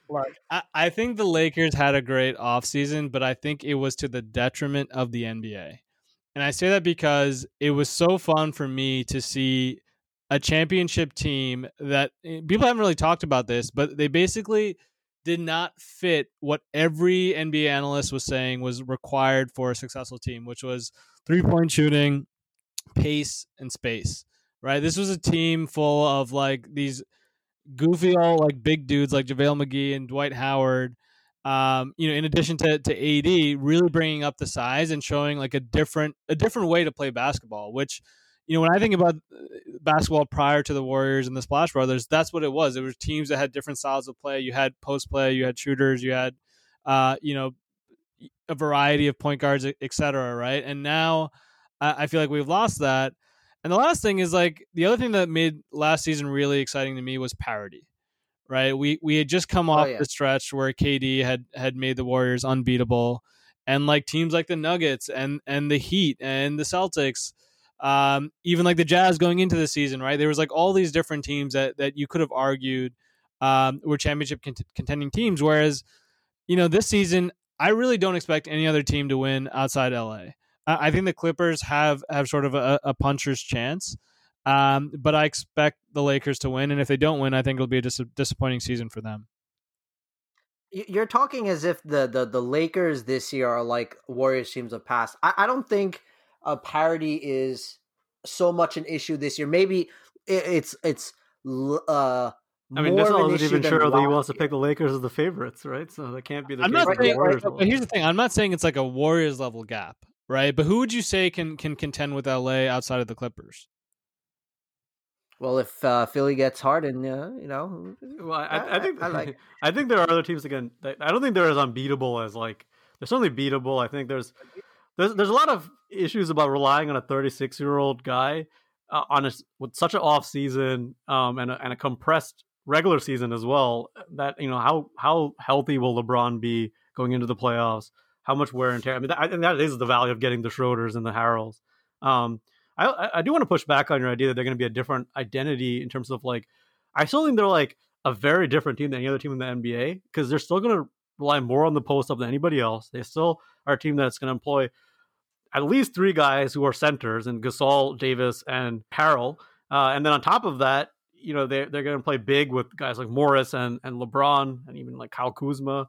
I, I think the Lakers had a great offseason, but I think it was to the detriment of the NBA. And I say that because it was so fun for me to see a championship team that eh, people haven't really talked about this, but they basically did not fit what every NBA analyst was saying was required for a successful team, which was three point shooting, pace, and space. Right? This was a team full of like these goofy all like big dudes like JaVale McGee and Dwight Howard um, you know, in addition to, to AD, really bringing up the size and showing like a different a different way to play basketball. Which, you know, when I think about uh, basketball prior to the Warriors and the Splash Brothers, that's what it was. It was teams that had different styles of play. You had post play, you had shooters, you had, uh, you know, a variety of point guards, etc. Right, and now I feel like we've lost that. And the last thing is like the other thing that made last season really exciting to me was parity right? We we had just come oh, off oh, yeah. the stretch where KD had had made the Warriors unbeatable, and like teams like the Nuggets and and the Heat and the Celtics, um, even like the Jazz going into the season, right? There was like all these different teams that that you could have argued um, were championship cont- contending teams, whereas you know this season I really don't expect any other team to win outside LA. I, I think the Clippers have have sort of a, a puncher's chance. Um, but I expect the Lakers to win, and if they don't win, I think it'll be a dis- disappointing season for them. You're talking as if the, the, the Lakers this year are like Warriors teams of past. I, I don't think a parity is so much an issue this year. Maybe it's it's uh I mean, this isn't even sure that he wants to pick the Lakers as the favorites, right? So that can't be the I'm case. Not saying, Warriors but here's the thing: I'm not saying it's like a Warriors level gap, right? But who would you say can can contend with LA outside of the Clippers? Well, if uh, Philly gets Harden, uh, you know, well, I, I, I think I, like. I think there are other teams again. I don't think they're as unbeatable as like they're certainly beatable. I think there's there's there's a lot of issues about relying on a 36 year old guy uh, on a, with such an off season um, and a, and a compressed regular season as well. That you know how how healthy will LeBron be going into the playoffs? How much wear and tear? I mean, that, I think that is the value of getting the Schroders and the Harrells. Um, I I do want to push back on your idea that they're going to be a different identity in terms of like. I still think they're like a very different team than any other team in the NBA because they're still going to rely more on the post up than anybody else. They still are a team that's going to employ at least three guys who are centers and Gasol, Davis, and Harrell. Uh, and then on top of that, you know, they're, they're going to play big with guys like Morris and, and LeBron and even like Kyle Kuzma.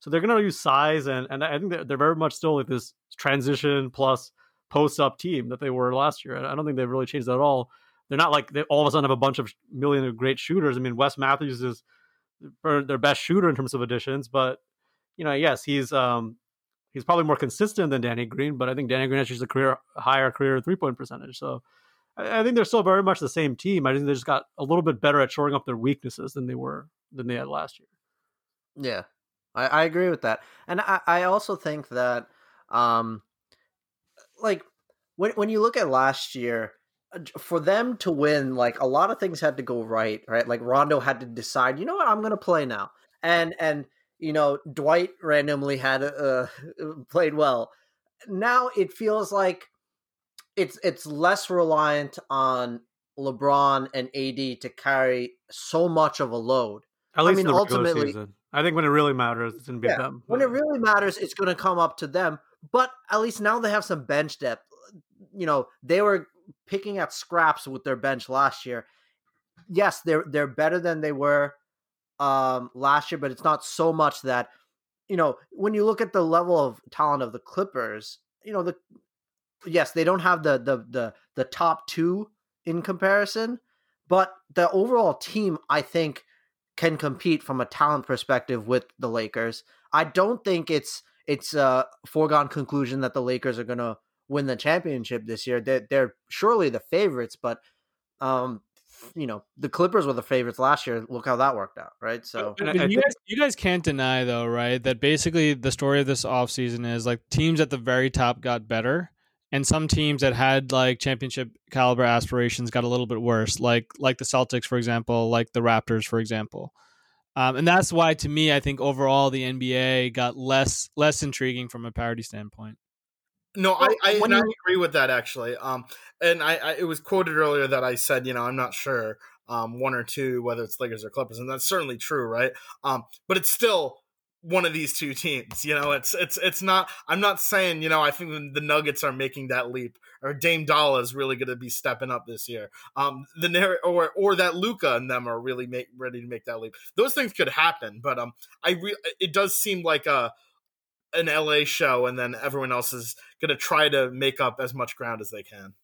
So they're going to use size. And, and I think they're, they're very much still like this transition plus post up team that they were last year. I don't think they've really changed that at all. They're not like they all of a sudden have a bunch of million of great shooters. I mean, Wes Matthews is their best shooter in terms of additions, but you know, yes, he's um he's probably more consistent than Danny Green, but I think Danny Green actually has a career higher career three point percentage. So I, I, think they're still very much the same team. I think they just got a little bit better at shoring up their weaknesses than they were than they had last year. Yeah, I, I agree with that, and I, I also think that um like when when you look at last year uh, for them to win, like a lot of things had to go right, right? Like Rondo had to decide, you know what, I'm going to play now, and and you know Dwight randomly had uh, played well. Now it feels like it's it's less reliant on LeBron and AD to carry so much of a load. At least I mean, ultimately, season. I think when it really matters, it's going to be yeah, them. When it really matters, it's going to come up to them. But at least now they have some bench depth. You know, they were picking at scraps with their bench last year. Yes, they're they're better than they were um last year, but it's not so much that you know, when you look at the level of talent of the Clippers, you know, the yes, they don't have the the the the top 2 in comparison, but the overall team I think can compete from a talent perspective with the Lakers. I don't think it's it's a foregone conclusion that the Lakers are going to win the championship this year. They're, they're surely the favorites, but um, you know the Clippers were the favorites last year. Look how that worked out, right? So I mean, you guys, you guys can't deny though, right? That basically the story of this offseason is like teams at the very top got better, and some teams that had like championship caliber aspirations got a little bit worse, like like the Celtics, for example, like the Raptors, for example. Um, and that's why, to me, I think overall the NBA got less less intriguing from a parity standpoint. No, I I, you... I, agree with that actually. Um, and I, I, it was quoted earlier that I said, you know, I'm not sure, um, one or two whether it's Lakers or Clippers, and that's certainly true, right? Um, but it's still one of these two teams. You know, it's it's it's not. I'm not saying you know. I think the Nuggets are making that leap, or Dame Dolla is really going to be stepping up this year. Um, the or or that Luka and them are really make, ready to make that leap. Those things could happen, but um, I re- it does seem like a an LA show, and then everyone else is going to try to make up as much ground as they can.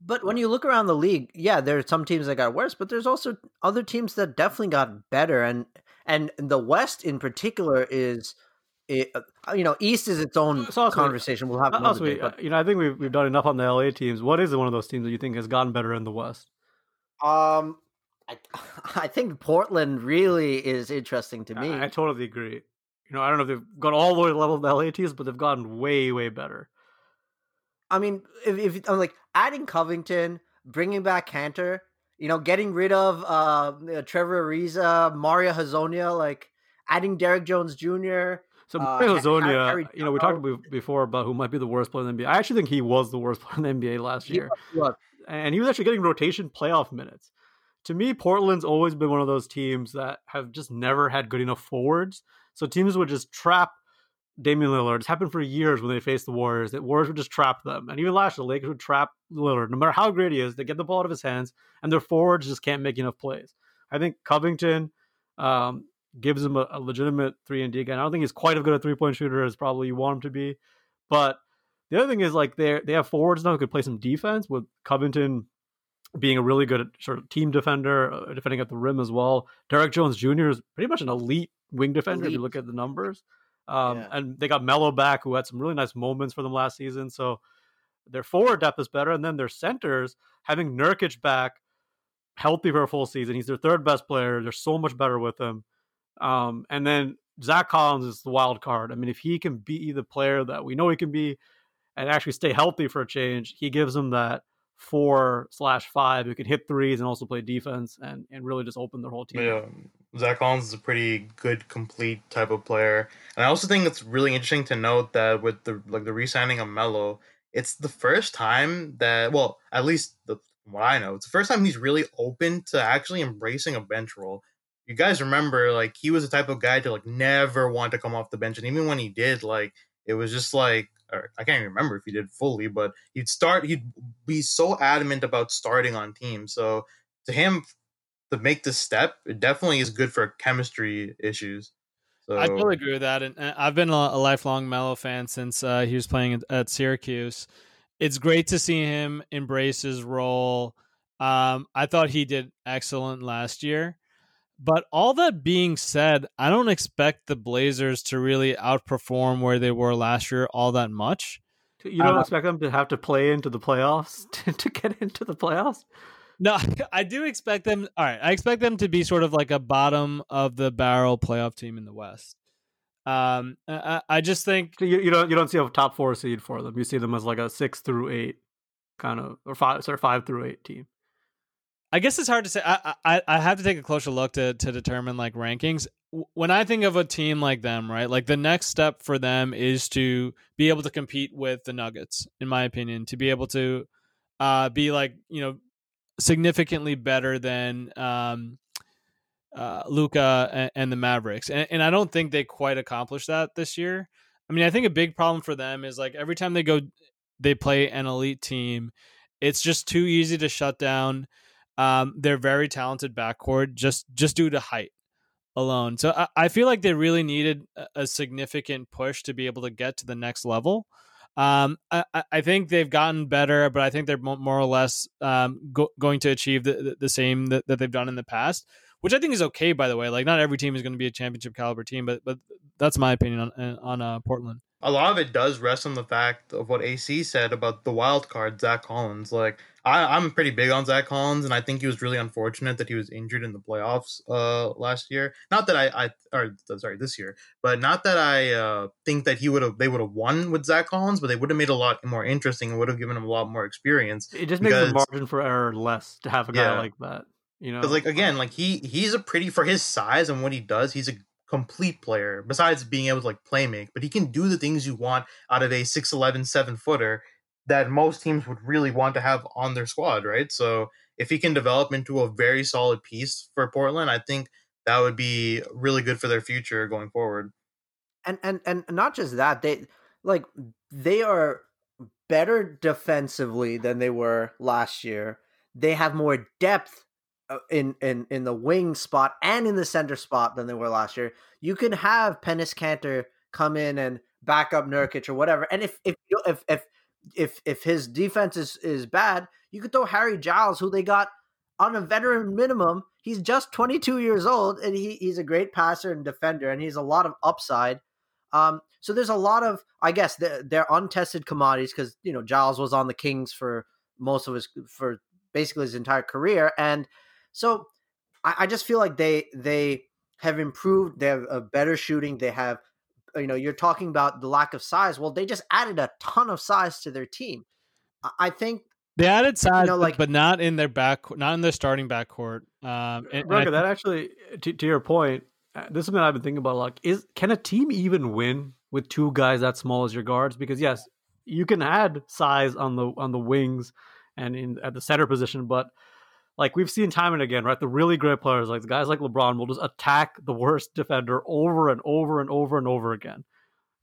But when you look around the league, yeah, there are some teams that got worse, but there's also other teams that definitely got better. And and the West in particular is. It, uh, you know, East is its own also, conversation. We'll have also, day, but... you know, I think we've we've done enough on the LA teams. What is one of those teams that you think has gotten better in the West? Um, I, I think Portland really is interesting to me. I, I, totally agree. You know, I don't know if they've gone all the way to the level of the LA teams, but they've gotten way, way better. I mean, if, if I'm like adding Covington, bringing back Kanter, you know, getting rid of uh, Trevor Ariza, Mario Hezonja, like adding Derrick Jones Jr. So Mario uh, Hezonja, you know, we talked before about who might be the worst player in the NBA. I actually think he was the worst player in the NBA last year, he was. and he was actually getting rotation playoff minutes. To me, Portland's always been one of those teams that have just never had good enough forwards. So teams would just trap Damian Lillard. It's happened for years when they faced the Warriors. The Warriors would just trap them. And even last year, the Lakers would trap Lillard. No matter how great he is, they get the ball out of his hands, and their forwards just can't make enough plays. I think Covington um, gives him a, a, legitimate three and D again. I don't think he's quite as good a three point shooter as probably you want him to be, but the other thing is like they they have forwards now who could play some defense with Covington being a really good sort of team defender, uh, defending at the rim as well. Derrick Jones Jr. is pretty much an elite wing defender elite. if you look at the numbers. Um, yeah. And they got Melo back, who had some really nice moments for them last season. So their forward depth is better, and then their centers having Nurkic back, healthy for a full season. He's their third best player. They're so much better with him. Um, and then Zach Collins is the wild card. I mean, if he can be the player that we know he can be, and actually stay healthy for a change, he gives them that four slash five who can hit threes and also play defense and, and really just open their whole team. Yeah, Zach Collins is a pretty good, complete type of player, and I also think it's really interesting to note that with the like the re-signing of Melo, it's the first time that well, at least the what I know, it's the first time he's really open to actually embracing a bench role. You guys remember, like he was the type of guy to like never want to come off the bench, and even when he did, like it was just like I can't even remember if he did fully, but he'd start. He'd be so adamant about starting on teams. So to him, to make this step, it definitely is good for chemistry issues. So I totally agree with that, and I've been a, lifelong Melo fan since uh, he was playing at Syracuse. It's great to see him embrace his role. Um, I thought he did excellent last year. But all that being said, I don't expect the Blazers to really outperform where they were last year all that much. You don't uh, expect them to have to play into the playoffs to, to get into the playoffs? No, I do expect them. All right, I expect them to be sort of like a bottom of the barrel playoff team in the West. Um, I, I just think you, you don't you don't see a top four seed for them. You see them as like a six through eight kind of or five sorry five through eight team. I guess it's hard to say. I, I I have to take a closer look to to determine like rankings. When I think of a team like them, right, like the next step for them is to be able to compete with the Nuggets, in my opinion, to be able to uh, be like you know significantly better than um, uh, Luka and, and, the Mavericks, and, and I don't think they quite accomplished that this year. I mean, I think a big problem for them is like every time they go, they play an elite team, it's just too easy to shut down um, they're very talented backcourt just just due to height alone. So I, I feel like they really needed a, significant push to be able to get to the next level. Um, I, I, think they've gotten better, but I think they're more or less um, go, going to achieve the, the same that, that, they've done in the past, which I think is okay. By the way, like not every team is going to be a championship caliber team, but but that's my opinion on on uh, Portland. A lot of it does rest on the fact of what AC said about the wild card, Zach Collins. Like I, am pretty big on Zach Collins, and I think he was really unfortunate that he was injured in the playoffs uh, last year. Not that I, I or sorry, this year, but not that I uh, think that he would have they would have won with Zach Collins, but they would have made a lot more interesting and would have given him a lot more experience. It just because, makes the margin for error less to have a guy yeah, like that. You know, because like again, like he he's a pretty for his size and what he does, he's a complete player besides being able to like play make, but he can do the things you want out of a 6'11, 7 footer that most teams would really want to have on their squad, right? So if he can develop into a very solid piece for Portland, I think that would be really good for their future going forward. And and and not just that, they like they are better defensively than they were last year. They have more depth uh, in in in the wing spot and in the center spot than they were last year. You can have Enes Kanter come in and back up Nurkic or whatever. And if if if if if if his defense is is bad, you could throw Harry Giles, who they got on a veteran minimum. He's just 22 years old, and he, he's a great passer and defender, and he's a lot of upside. Um, so there's a lot of, I guess, they're, they're untested commodities because you know Giles was on the Kings for most of his for basically his entire career, and so I, I just feel like they they have improved. They have a better shooting. They have you know, you're talking about the lack of size. Well, they just added a ton of size to their team. I think they added size, you know, like, but not in their back, not in their starting backcourt. Um, and, and that actually, to, to, your point, uh, this is something I've been thinking about. Like, is can a team even win with two guys that small as your guards? Because yes, you can add size on the on the wings and in at the center position, but like we've seen time and again, right? The really great players, like guys like LeBron, will just attack the worst defender over and over and over and over again.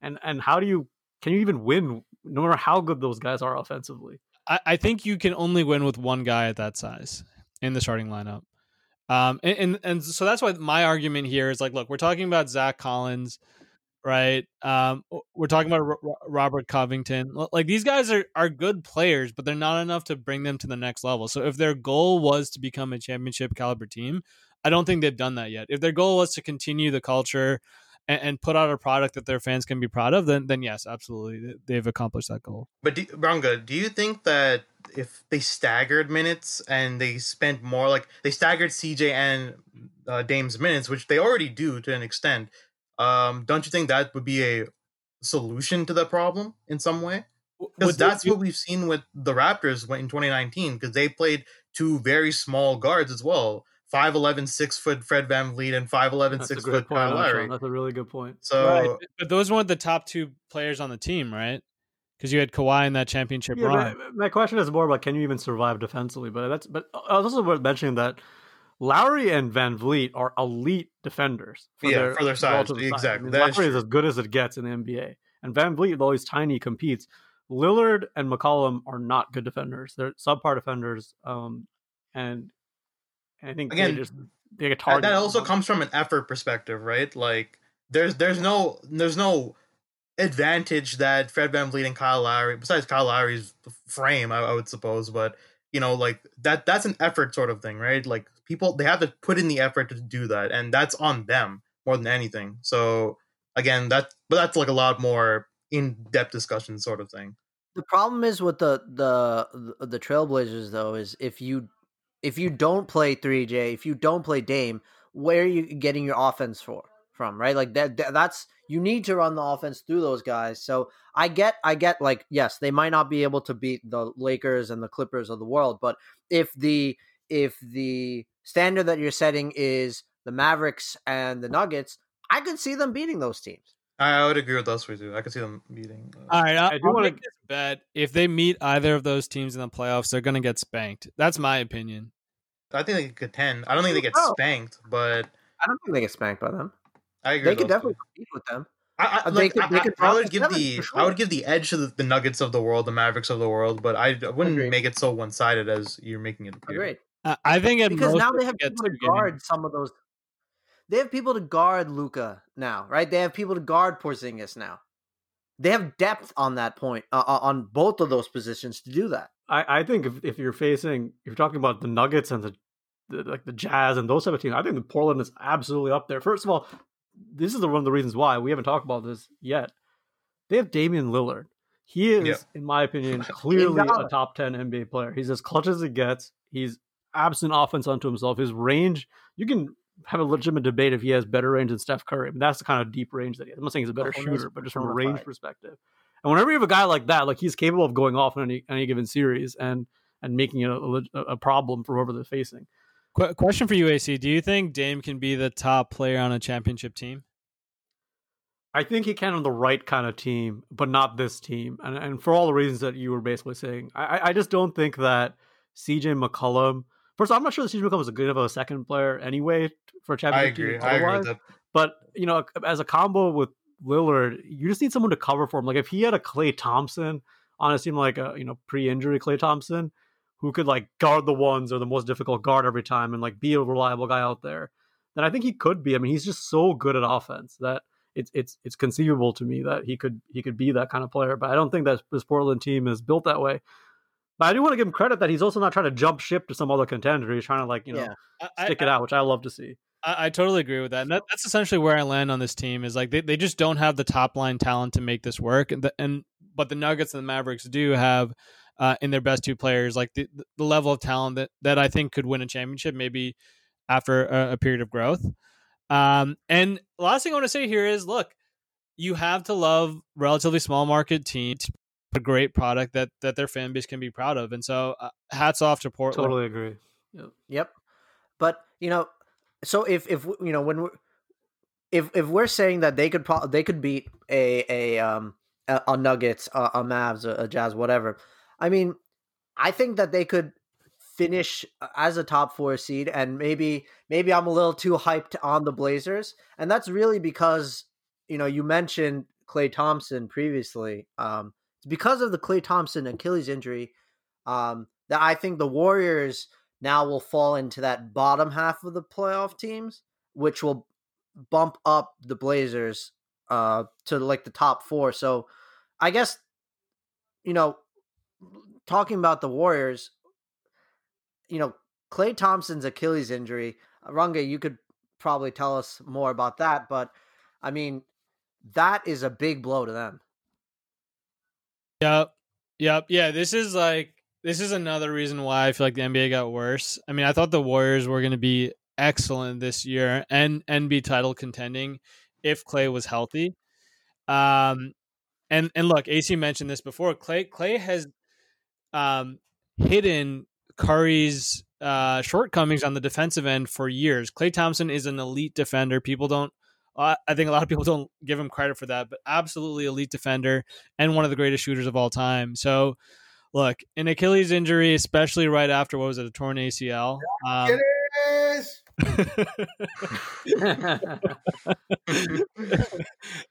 And and how do you can you even win no matter how good those guys are offensively? I, I think you can only win with one guy at that size in the starting lineup. Um, and, and, and so that's why my argument here is like, look, we're talking about Zach Collins, right? Um, we're talking about Robert Covington. Like these guys are are good players, but they're not enough to bring them to the next level. So if their goal was to become a championship caliber team, I don't think they've done that yet. If their goal was to continue the culture and, and put out a product that their fans can be proud of, then then yes, absolutely, they've accomplished that goal. But do, Ranga, do you think that if they staggered minutes and they spent more, like they staggered CJ and uh, Dame's minutes, which they already do to an extent, um, don't you think that would be a solution to the problem in some way? because that's what we've seen with the Raptors in 2019 because they played two very small guards as well. 5'11", 6 foot Fred VanVleet and 5'11", 6 foot point, Kyle Lowry. That's a really good point. So, right. but those weren't the top two players on the team, right? Because you had Kawhi in that championship yeah, run. My, my, question is more about can you even survive defensively? But that's but I was also worth mentioning that Lowry and VanVleet are elite defenders for yeah, their, for their size. Exactly. Size. I mean, Lowry is, is as good as it gets in the NBA, and VanVleet, though he's tiny, competes. Lillard and McCollum are not good defenders. They're subpar defenders. Um, and, and I think again, they just they get targeted. That also comes from an effort perspective, right? Like there's there's no there's no advantage that Fred VanVleet and Kyle Lowry, besides Kyle Lowry's frame, I, I would suppose, but you know, like that that's an effort sort of thing, right? Like people they have to put in the effort to do that, and that's on them more than anything. So again, that but that's like a lot more in depth discussion sort of thing. The problem is with the the the Trailblazers though is if you if you don't play CJ, if you don't play Dame, where are you getting your offense for from, right? Like that, that that's you need to run the offense through those guys. So I get I get like yes, they might not be able to beat the Lakers and the Clippers of the world, but if the if the standard that you're setting is the Mavericks and the Nuggets, I could see them beating those teams. I would agree with those three I could see them beating. Uh, All right, I, I do want to bet if they meet either of those teams in the playoffs, they're going to get spanked. That's my opinion. I think they could contend. I don't think they get oh. spanked, but I don't think they get spanked by them. I agree. They could definitely compete with them. I, I, like, could, I, I would give the sure. I would give the edge to the, the, Nuggets of the world, the Mavericks of the world, but I wouldn't Agreed. make it so one sided as you're making it appear. Agreed. Uh, I think it's because now they have people to guard some of those they have people to guard Luka now, right? They have people to guard Porzingis now. They have depth on that point, uh, on both of those positions to do that. I, I think if, if you're facing, if you're talking about the Nuggets and the, the like the Jazz and those type of teams, I think the Portland is absolutely up there. First of all, this is the, one of the reasons why we haven't talked about this yet. They have Damian Lillard. He is, yeah. in my opinion, clearly a top 10 NBA player. He's as clutch as it gets. He's absent offense unto himself. His range, you can have a legitimate debate if he has better range than Steph Curry. I mean, that's the kind of deep range that he has. I'm not saying he's a better oh, shooter, but just from a range perspective. And whenever you have a guy like that, like he's capable of going off in any, any given series and and making it a, a problem for whoever they're facing. Qu- question for you, AC: Do you think Dame can be the top player on a championship team? I think he can on the right kind of team, but not this team. And and for all the reasons that you were basically saying, I, I just don't think that CJ McCollum First, all, I'm not sure CJ McCollum is a good of a second player anyway for a championship I agree. team. I agree with that. But you know, as a combo with Lillard, you just need someone to cover for him. Like if he had a Klay Thompson on a team like a you know pre-injury Klay Thompson, who could like guard the ones or the most difficult guard every time and like be a reliable guy out there, then I think he could be. I mean, he's just so good at offense that it's it's it's conceivable to me that he could he could be that kind of player. But I don't think that this Portland team is built that way. But I do want to give him credit that he's also not trying to jump ship to some other contender. He's trying to like you know yeah. stick I, it out, which I love to see. I, I totally agree with that. And that, that's essentially where I land on this team. Is like they, they just don't have the top line talent to make this work, and the, and but the Nuggets and the Mavericks do have uh, in their best two players like the the level of talent that that I think could win a championship maybe after a, a period of growth. Um, and last thing I want to say here is, look, you have to love relatively small market teams a great product that that their fan base can be proud of. And so, uh, hats off to Portland. Totally agree. Yep. Yep. But you know, so if if you know when we're if if we're saying that they could pro- they could beat a a um a, a Nuggets, a, a Mavs, a, a Jazz, whatever. I mean, I think that they could finish as a top four seed and maybe maybe I'm a little too hyped on the Blazers and that's really because you know you mentioned Klay Thompson previously um because of the Klay Thompson Achilles injury um, that I think the Warriors now will fall into that bottom half of the playoff teams, which will bump up the Blazers uh, to like the top four. So I guess, you know, talking about the Warriors, you know, Klay Thompson's Achilles injury, Ranga, you could probably tell us more about that, but I mean, that is a big blow to them. Yep. Yep. Yeah. This is like this is another reason why I feel like the NBA got worse. I mean, I thought the Warriors were going to be excellent this year and and be title contending if Klay was healthy. Um, and and look, AC mentioned this before. Klay Klay has um, hidden Curry's uh, shortcomings on the defensive end for years. Klay Thompson is an elite defender. People don't. Uh, I think a lot of people don't give him credit for that, but absolutely elite defender and one of the greatest shooters of all time. So, look, an Achilles injury, especially right after what was it, a torn ACL. Um, It is.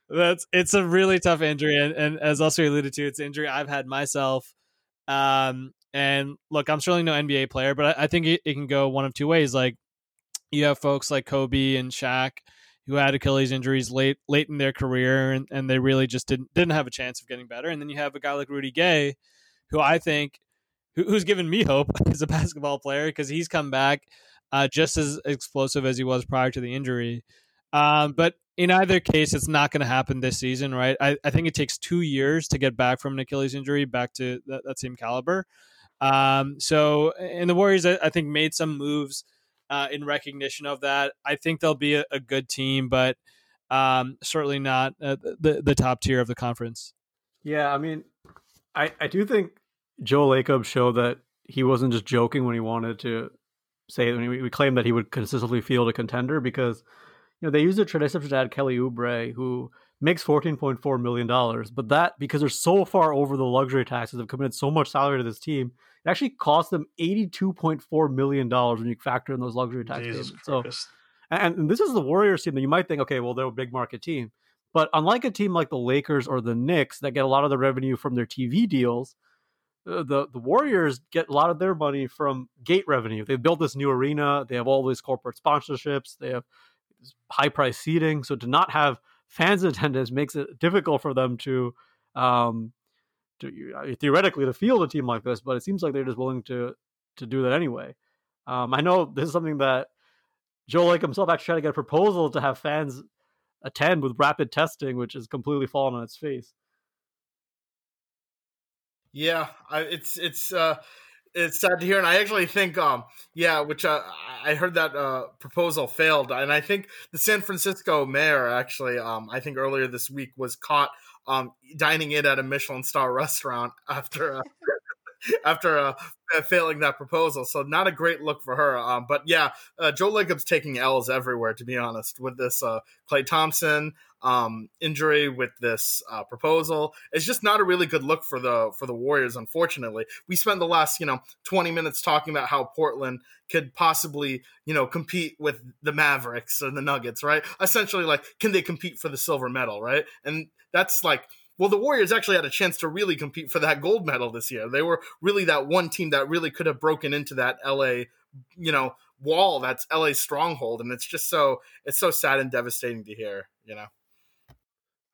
That's it's a really tough injury, and, and as also alluded to, it's an injury I've had myself. Um, and look, I'm certainly no NBA player, but I, I think it, it can go one of two ways. Like you have folks like Kobe and Shaq who had Achilles injuries late late in their career, and, and they really just didn't didn't have a chance of getting better. And then you have a guy like Rudy Gay, who I think who, who's given me hope as a basketball player because he's come back uh, just as explosive as he was prior to the injury. Um, but in either case, it's not going to happen this season, right? I, I think it takes two years to get back from an Achilles injury back to that, that same caliber. Um, so, and the Warriors, I, I think, made some moves uh, in recognition of that. I think they'll be a, a good team, but um, certainly not uh, the the top tier of the conference. Yeah, I mean, I I do think Joe Lacob showed that he wasn't just joking when he wanted to say when we, claimed that he would consistently field a contender because you know they used a tradition to add Kelly Oubre who makes fourteen point four million dollars, but that because they're so far over the luxury taxes, have committed so much salary to this team, it actually cost them eighty two point four million dollars when you factor in those luxury taxes. So and, and this is the Warriors team that you might think, okay, well, they're a big market team. But unlike a team like the Lakers or the Knicks that get a lot of the revenue from their TV deals, uh, the, the Warriors get a lot of their money from gate revenue. They built this new arena. They have all these corporate sponsorships. They have high price seating. So to not have fans attendance makes it difficult for them to, um, to uh, theoretically to field a team like this. But it seems like they're just willing to to do that anyway. Um, I know this is something that Joe Lake himself actually tried to get a proposal to have fans attend with rapid testing, which has completely fallen on its face. Yeah, I, it's it's uh it's sad to hear, and I actually think um yeah, which uh, I heard that uh proposal failed, and I think the San Francisco mayor actually um I think earlier this week was caught um dining in at a Michelin star restaurant after. Uh, after uh, failing that proposal. So not a great look for her. Um, but yeah, uh, Joe Lacob's taking L's everywhere, to be honest, with this uh, Klay Thompson um, injury, with this uh, proposal. It's just not a really good look for the for the Warriors. Unfortunately, we spent the last you know twenty minutes talking about how Portland could possibly you know compete with the Mavericks or the Nuggets, right? Essentially, like can they compete for the silver medal, right? And that's like well, the Warriors actually had a chance to really compete for that gold medal this year. They were really that one team that really could have broken into that LA, you know, wall that's LA's stronghold, and it's just so it's so sad and devastating to hear. You know,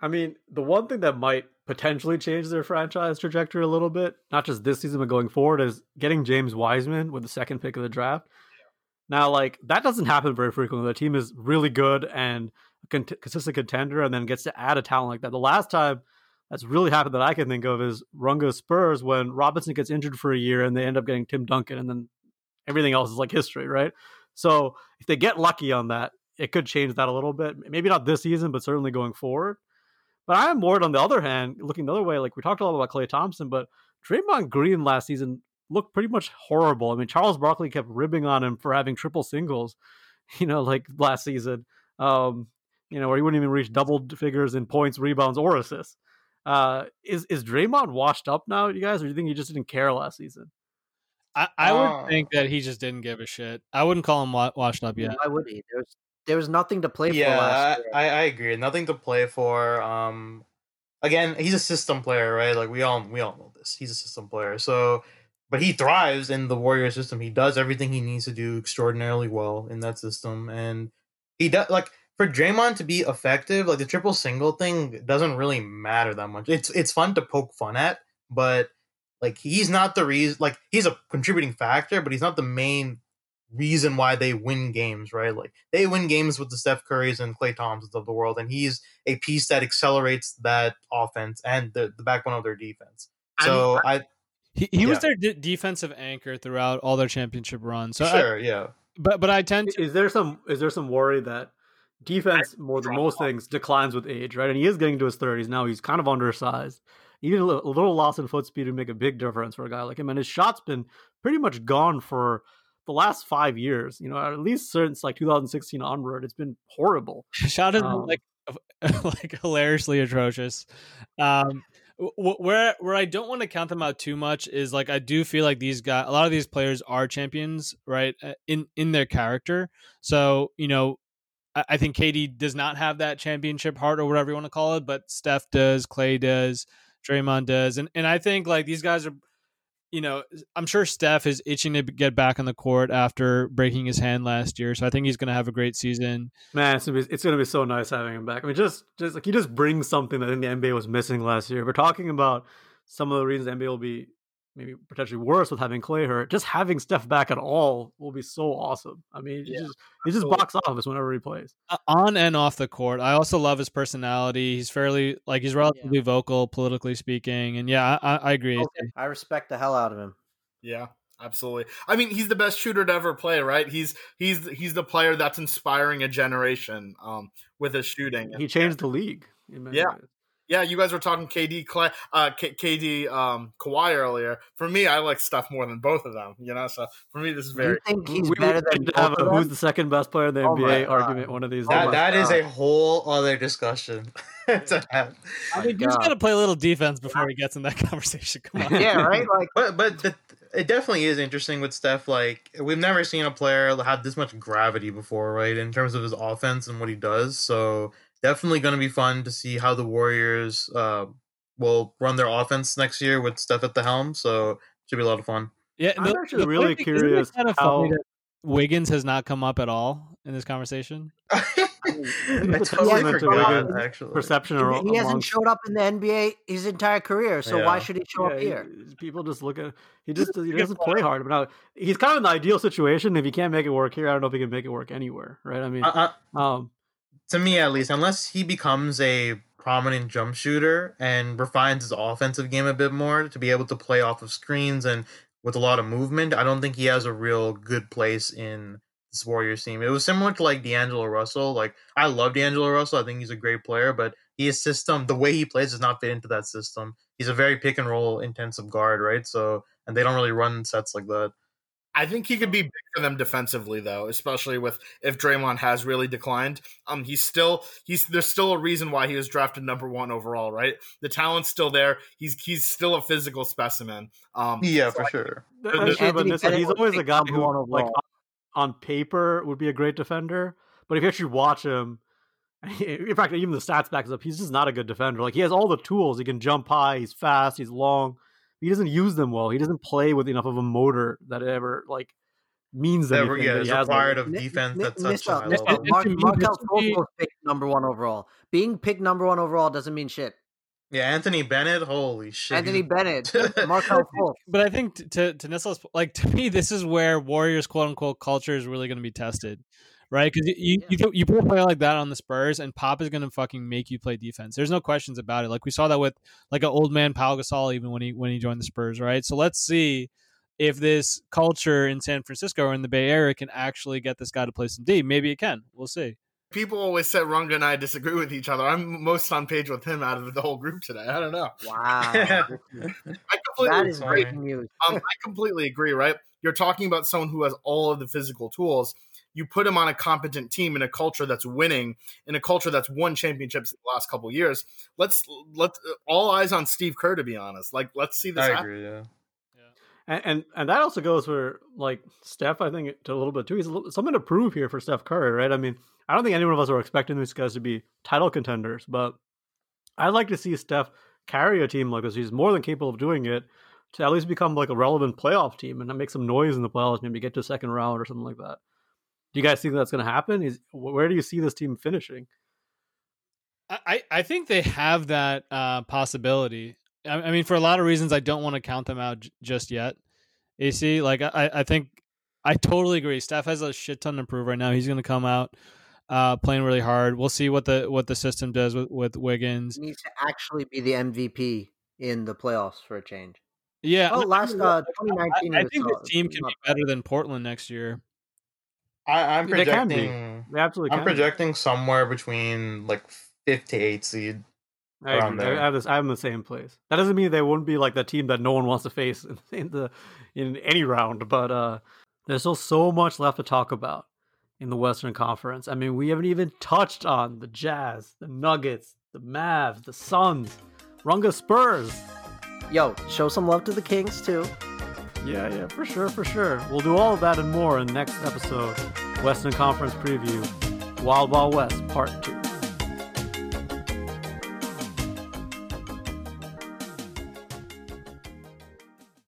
I mean, the one thing that might potentially change their franchise trajectory a little bit, not just this season but going forward, is getting James Wiseman with the second pick of the draft. Now, like that doesn't happen very frequently. The team is really good and a con- consistent contender, and then gets to add a talent like that. The last time that's really happened that I can think of is Runga Spurs when Robinson gets injured for a year and they end up getting Tim Duncan, and then everything else is like history, right? So if they get lucky on that, it could change that a little bit. Maybe not this season, but certainly going forward. But I am worried on the other hand, looking the other way. Like we talked a lot about Klay Thompson, but Draymond Green last season looked pretty much horrible. I mean, Charles Barkley kept ribbing on him for having triple singles, you know, like last season. Um, you know, where he wouldn't even reach double figures in points, rebounds, or assists. Uh, is is Draymond washed up now, you guys, or do you think he just didn't care last season? I, I would Uh, think that he just didn't give a shit. I wouldn't call him wa- washed up yet. Why would he? There was there was nothing to play for yeah, last year. I, I agree. Nothing to play for. Um, again, he's a system player, right? Like we all we all know this. He's a system player. So, but he thrives in the Warrior system. He does everything he needs to do extraordinarily well in that system, and he does like for Draymond to be effective. Like the triple single thing doesn't really matter that much. It's it's fun to poke fun at, but like he's not the reason. Like he's a contributing factor, but he's not the main reason why they win games, right? Like they win games with the Steph Currys and Klay Thompsons of the world, and he's a piece that accelerates that offense and the, the backbone of their defense. I So mean, I, He, he was their d- defensive anchor throughout all their championship runs. So I- sure, yeah. but but I tend to Is there some is there some worry that defense more than most things declines with age, right? And he is getting to his thirties now. He's kind of undersized. Even a little loss in foot speed would make a big difference for a guy like him. And his shot's been pretty much gone for the last five years. You know, at least since like 2016 onward, it's been horrible. Shot is Um, like like hilariously atrocious. Um, where where I don't want to count them out too much is like I do feel like these guys, a lot of these players are champions, right? uh, In in their character. So you know, I, I think KD does not have that championship heart or whatever you want to call it, but Steph does, Klay does, Draymond does, and and I think like these guys are. You know, I'm sure Steph is itching to get back on the court after breaking his hand last year, so I think he's going to have a great season. Man, it's gonna, be, it's gonna be so nice having him back. I mean, just just like he just brings something that I think the NBA was missing last year. We're talking about some of the reasons the NBA will be maybe potentially worse with having Klay hurt. Just having Steph back at all will be so awesome. I mean, he Yeah, just he just box office whenever he plays. Uh, on and off the court. I also love his personality. He's fairly like he's relatively vocal, politically speaking, and yeah, I, I I agree. Okay, I respect the hell out of him. Yeah, absolutely. I mean, he's the best shooter to ever play, right? He's he's he's the player that's inspiring a generation um, with his shooting. He changed the league. Yeah. Ways. Yeah, you guys were talking KD, Klay, uh, K- KD, um, Kawhi earlier. For me, I like Steph more than both of them. You know, so for me, this is Do you very. think he's we, better we than need have a of who's the second best player in the Oh NBA argument one of these Oh That, days. that is a whole other discussion to have. I mean, he's God. got to play a little defense before he gets in that conversation. Come on. Yeah, right. Like But but the, it definitely is interesting with Steph. Like we've never seen a player have this much gravity before, right? In terms of his offense and what he does. So definitely going to be fun to see how the Warriors uh, will run their offense next year with Steph at the helm. So should be a lot of fun. Yeah, I'm actually really thing- curious kind of how- Wiggins has not come up at all in this conversation. I It's totally testament to forgot. Wiggins' Actually, Perception he, or he hasn't showed up in the NBA his entire career, so why should he show up Yeah, here? he- People just look at he just he doesn't play hard. But now he's kind of in the ideal situation. If he can't make it work here, I don't know if he can make it work anywhere. Right? I mean, uh, uh, um, to me at least, unless he becomes a prominent jump shooter and refines his offensive game a bit more to be able to play off of screens and with a lot of movement, I don't think he has a real good place in this Warriors team. It was similar to like D'Angelo Russell. Like I love D'Angelo Russell. I think he's a great player, but his system, the way he plays, does not fit into that system. He's a very pick and roll intensive guard, right? So and they don't really run sets like that. I think he could be big for them defensively, though, especially with if Draymond has really declined. Um, he's still he's there's still a reason why he was drafted number one overall, right? The talent's still there. He's he's still a physical specimen. Um, Yeah, so for I- sure. I'm Anthony sure, this- he's always a guy number who, one like, on, on paper, would be a great defender. But if you actually watch him, in fact, even the stats backs up. He's just not a good defender. Like he has all the tools. He can jump high. He's fast. He's long. He doesn't use them well. He doesn't play with enough of a motor that it ever like means That, anything. yeah, that he has, required like- of Mi- defense mi- at such a Missile, high missile. level. Mark, To Markelle this would be- Fultz was picked number one overall. Being picked number one overall doesn't mean shit. Yeah, Anthony Bennett, holy shit. Anthony Bennett, Markelle Fultz. But I think to to Nissel's like to me, this is where Warriors quote unquote culture is really going to be tested, right? Because you you, you put- you put a player like that on the Spurs, and Pop is going to fucking make you play defense. There's no questions about it. Like we saw that with like an old man Pau Gasol, even when he when he joined the Spurs, right? So let's see if this culture in San Francisco or in the Bay Area can actually get this guy to play some D. Maybe it can. We'll see. people always said Runga and I disagree with each other. I'm most on page with him out of the whole group today. I don't know. Wow, I completely that is sorry. breaking news. um, I completely agree, right? You're talking about someone who has all of the physical tools. You put him on a competent team in a culture that's winning, in a culture that's won championships in the last couple of years. Let's let's all eyes on Steve Kerr to be honest. Like let's see this I happen. agree, yeah. And, and and that also goes for like Steph. I think to a little bit too. He's a little, something to prove here for Steph Curry, right? I mean, I don't think any one of us are expecting these guys to be title contenders, but I'd like to see Steph carry a team like this. He's more than capable of doing it to at least become like a relevant playoff team and make some noise in the playoffs. Maybe get to a second round or something like that. Do you guys think that's going to happen? Is where do you see this team finishing? I, I I think they have that uh, possibility. I, I mean, for a lot of reasons, I don't want to count them out j- just yet. AC, like I, I think I totally agree. Steph has a shit ton to prove right now. He's going to come out uh, playing really hard. We'll see what the what the system does with, with Wiggins. He needs to actually be the MVP in the playoffs for a change. Yeah, Oh, last uh, 2019. I, I think uh, this team can be better than Portland next year. I, I'm They can be. projecting. They absolutely I'm can. be. projecting somewhere between like fifth to eight seed. I agree. There. I, I this, I'm in the same place. That doesn't mean they wouldn't be like the team that no one wants to face in, in the in any round, but uh, there's still so much left to talk about in the Western Conference. I mean, we haven't even touched on the Jazz, the Nuggets, the Mavs, the Suns, Runga Spurs. Yo, show some love to the Kings too. Yeah, yeah, for sure, for sure. We'll do all of that and more in next episode. Western Conference preview, Wild Wild West Part Two.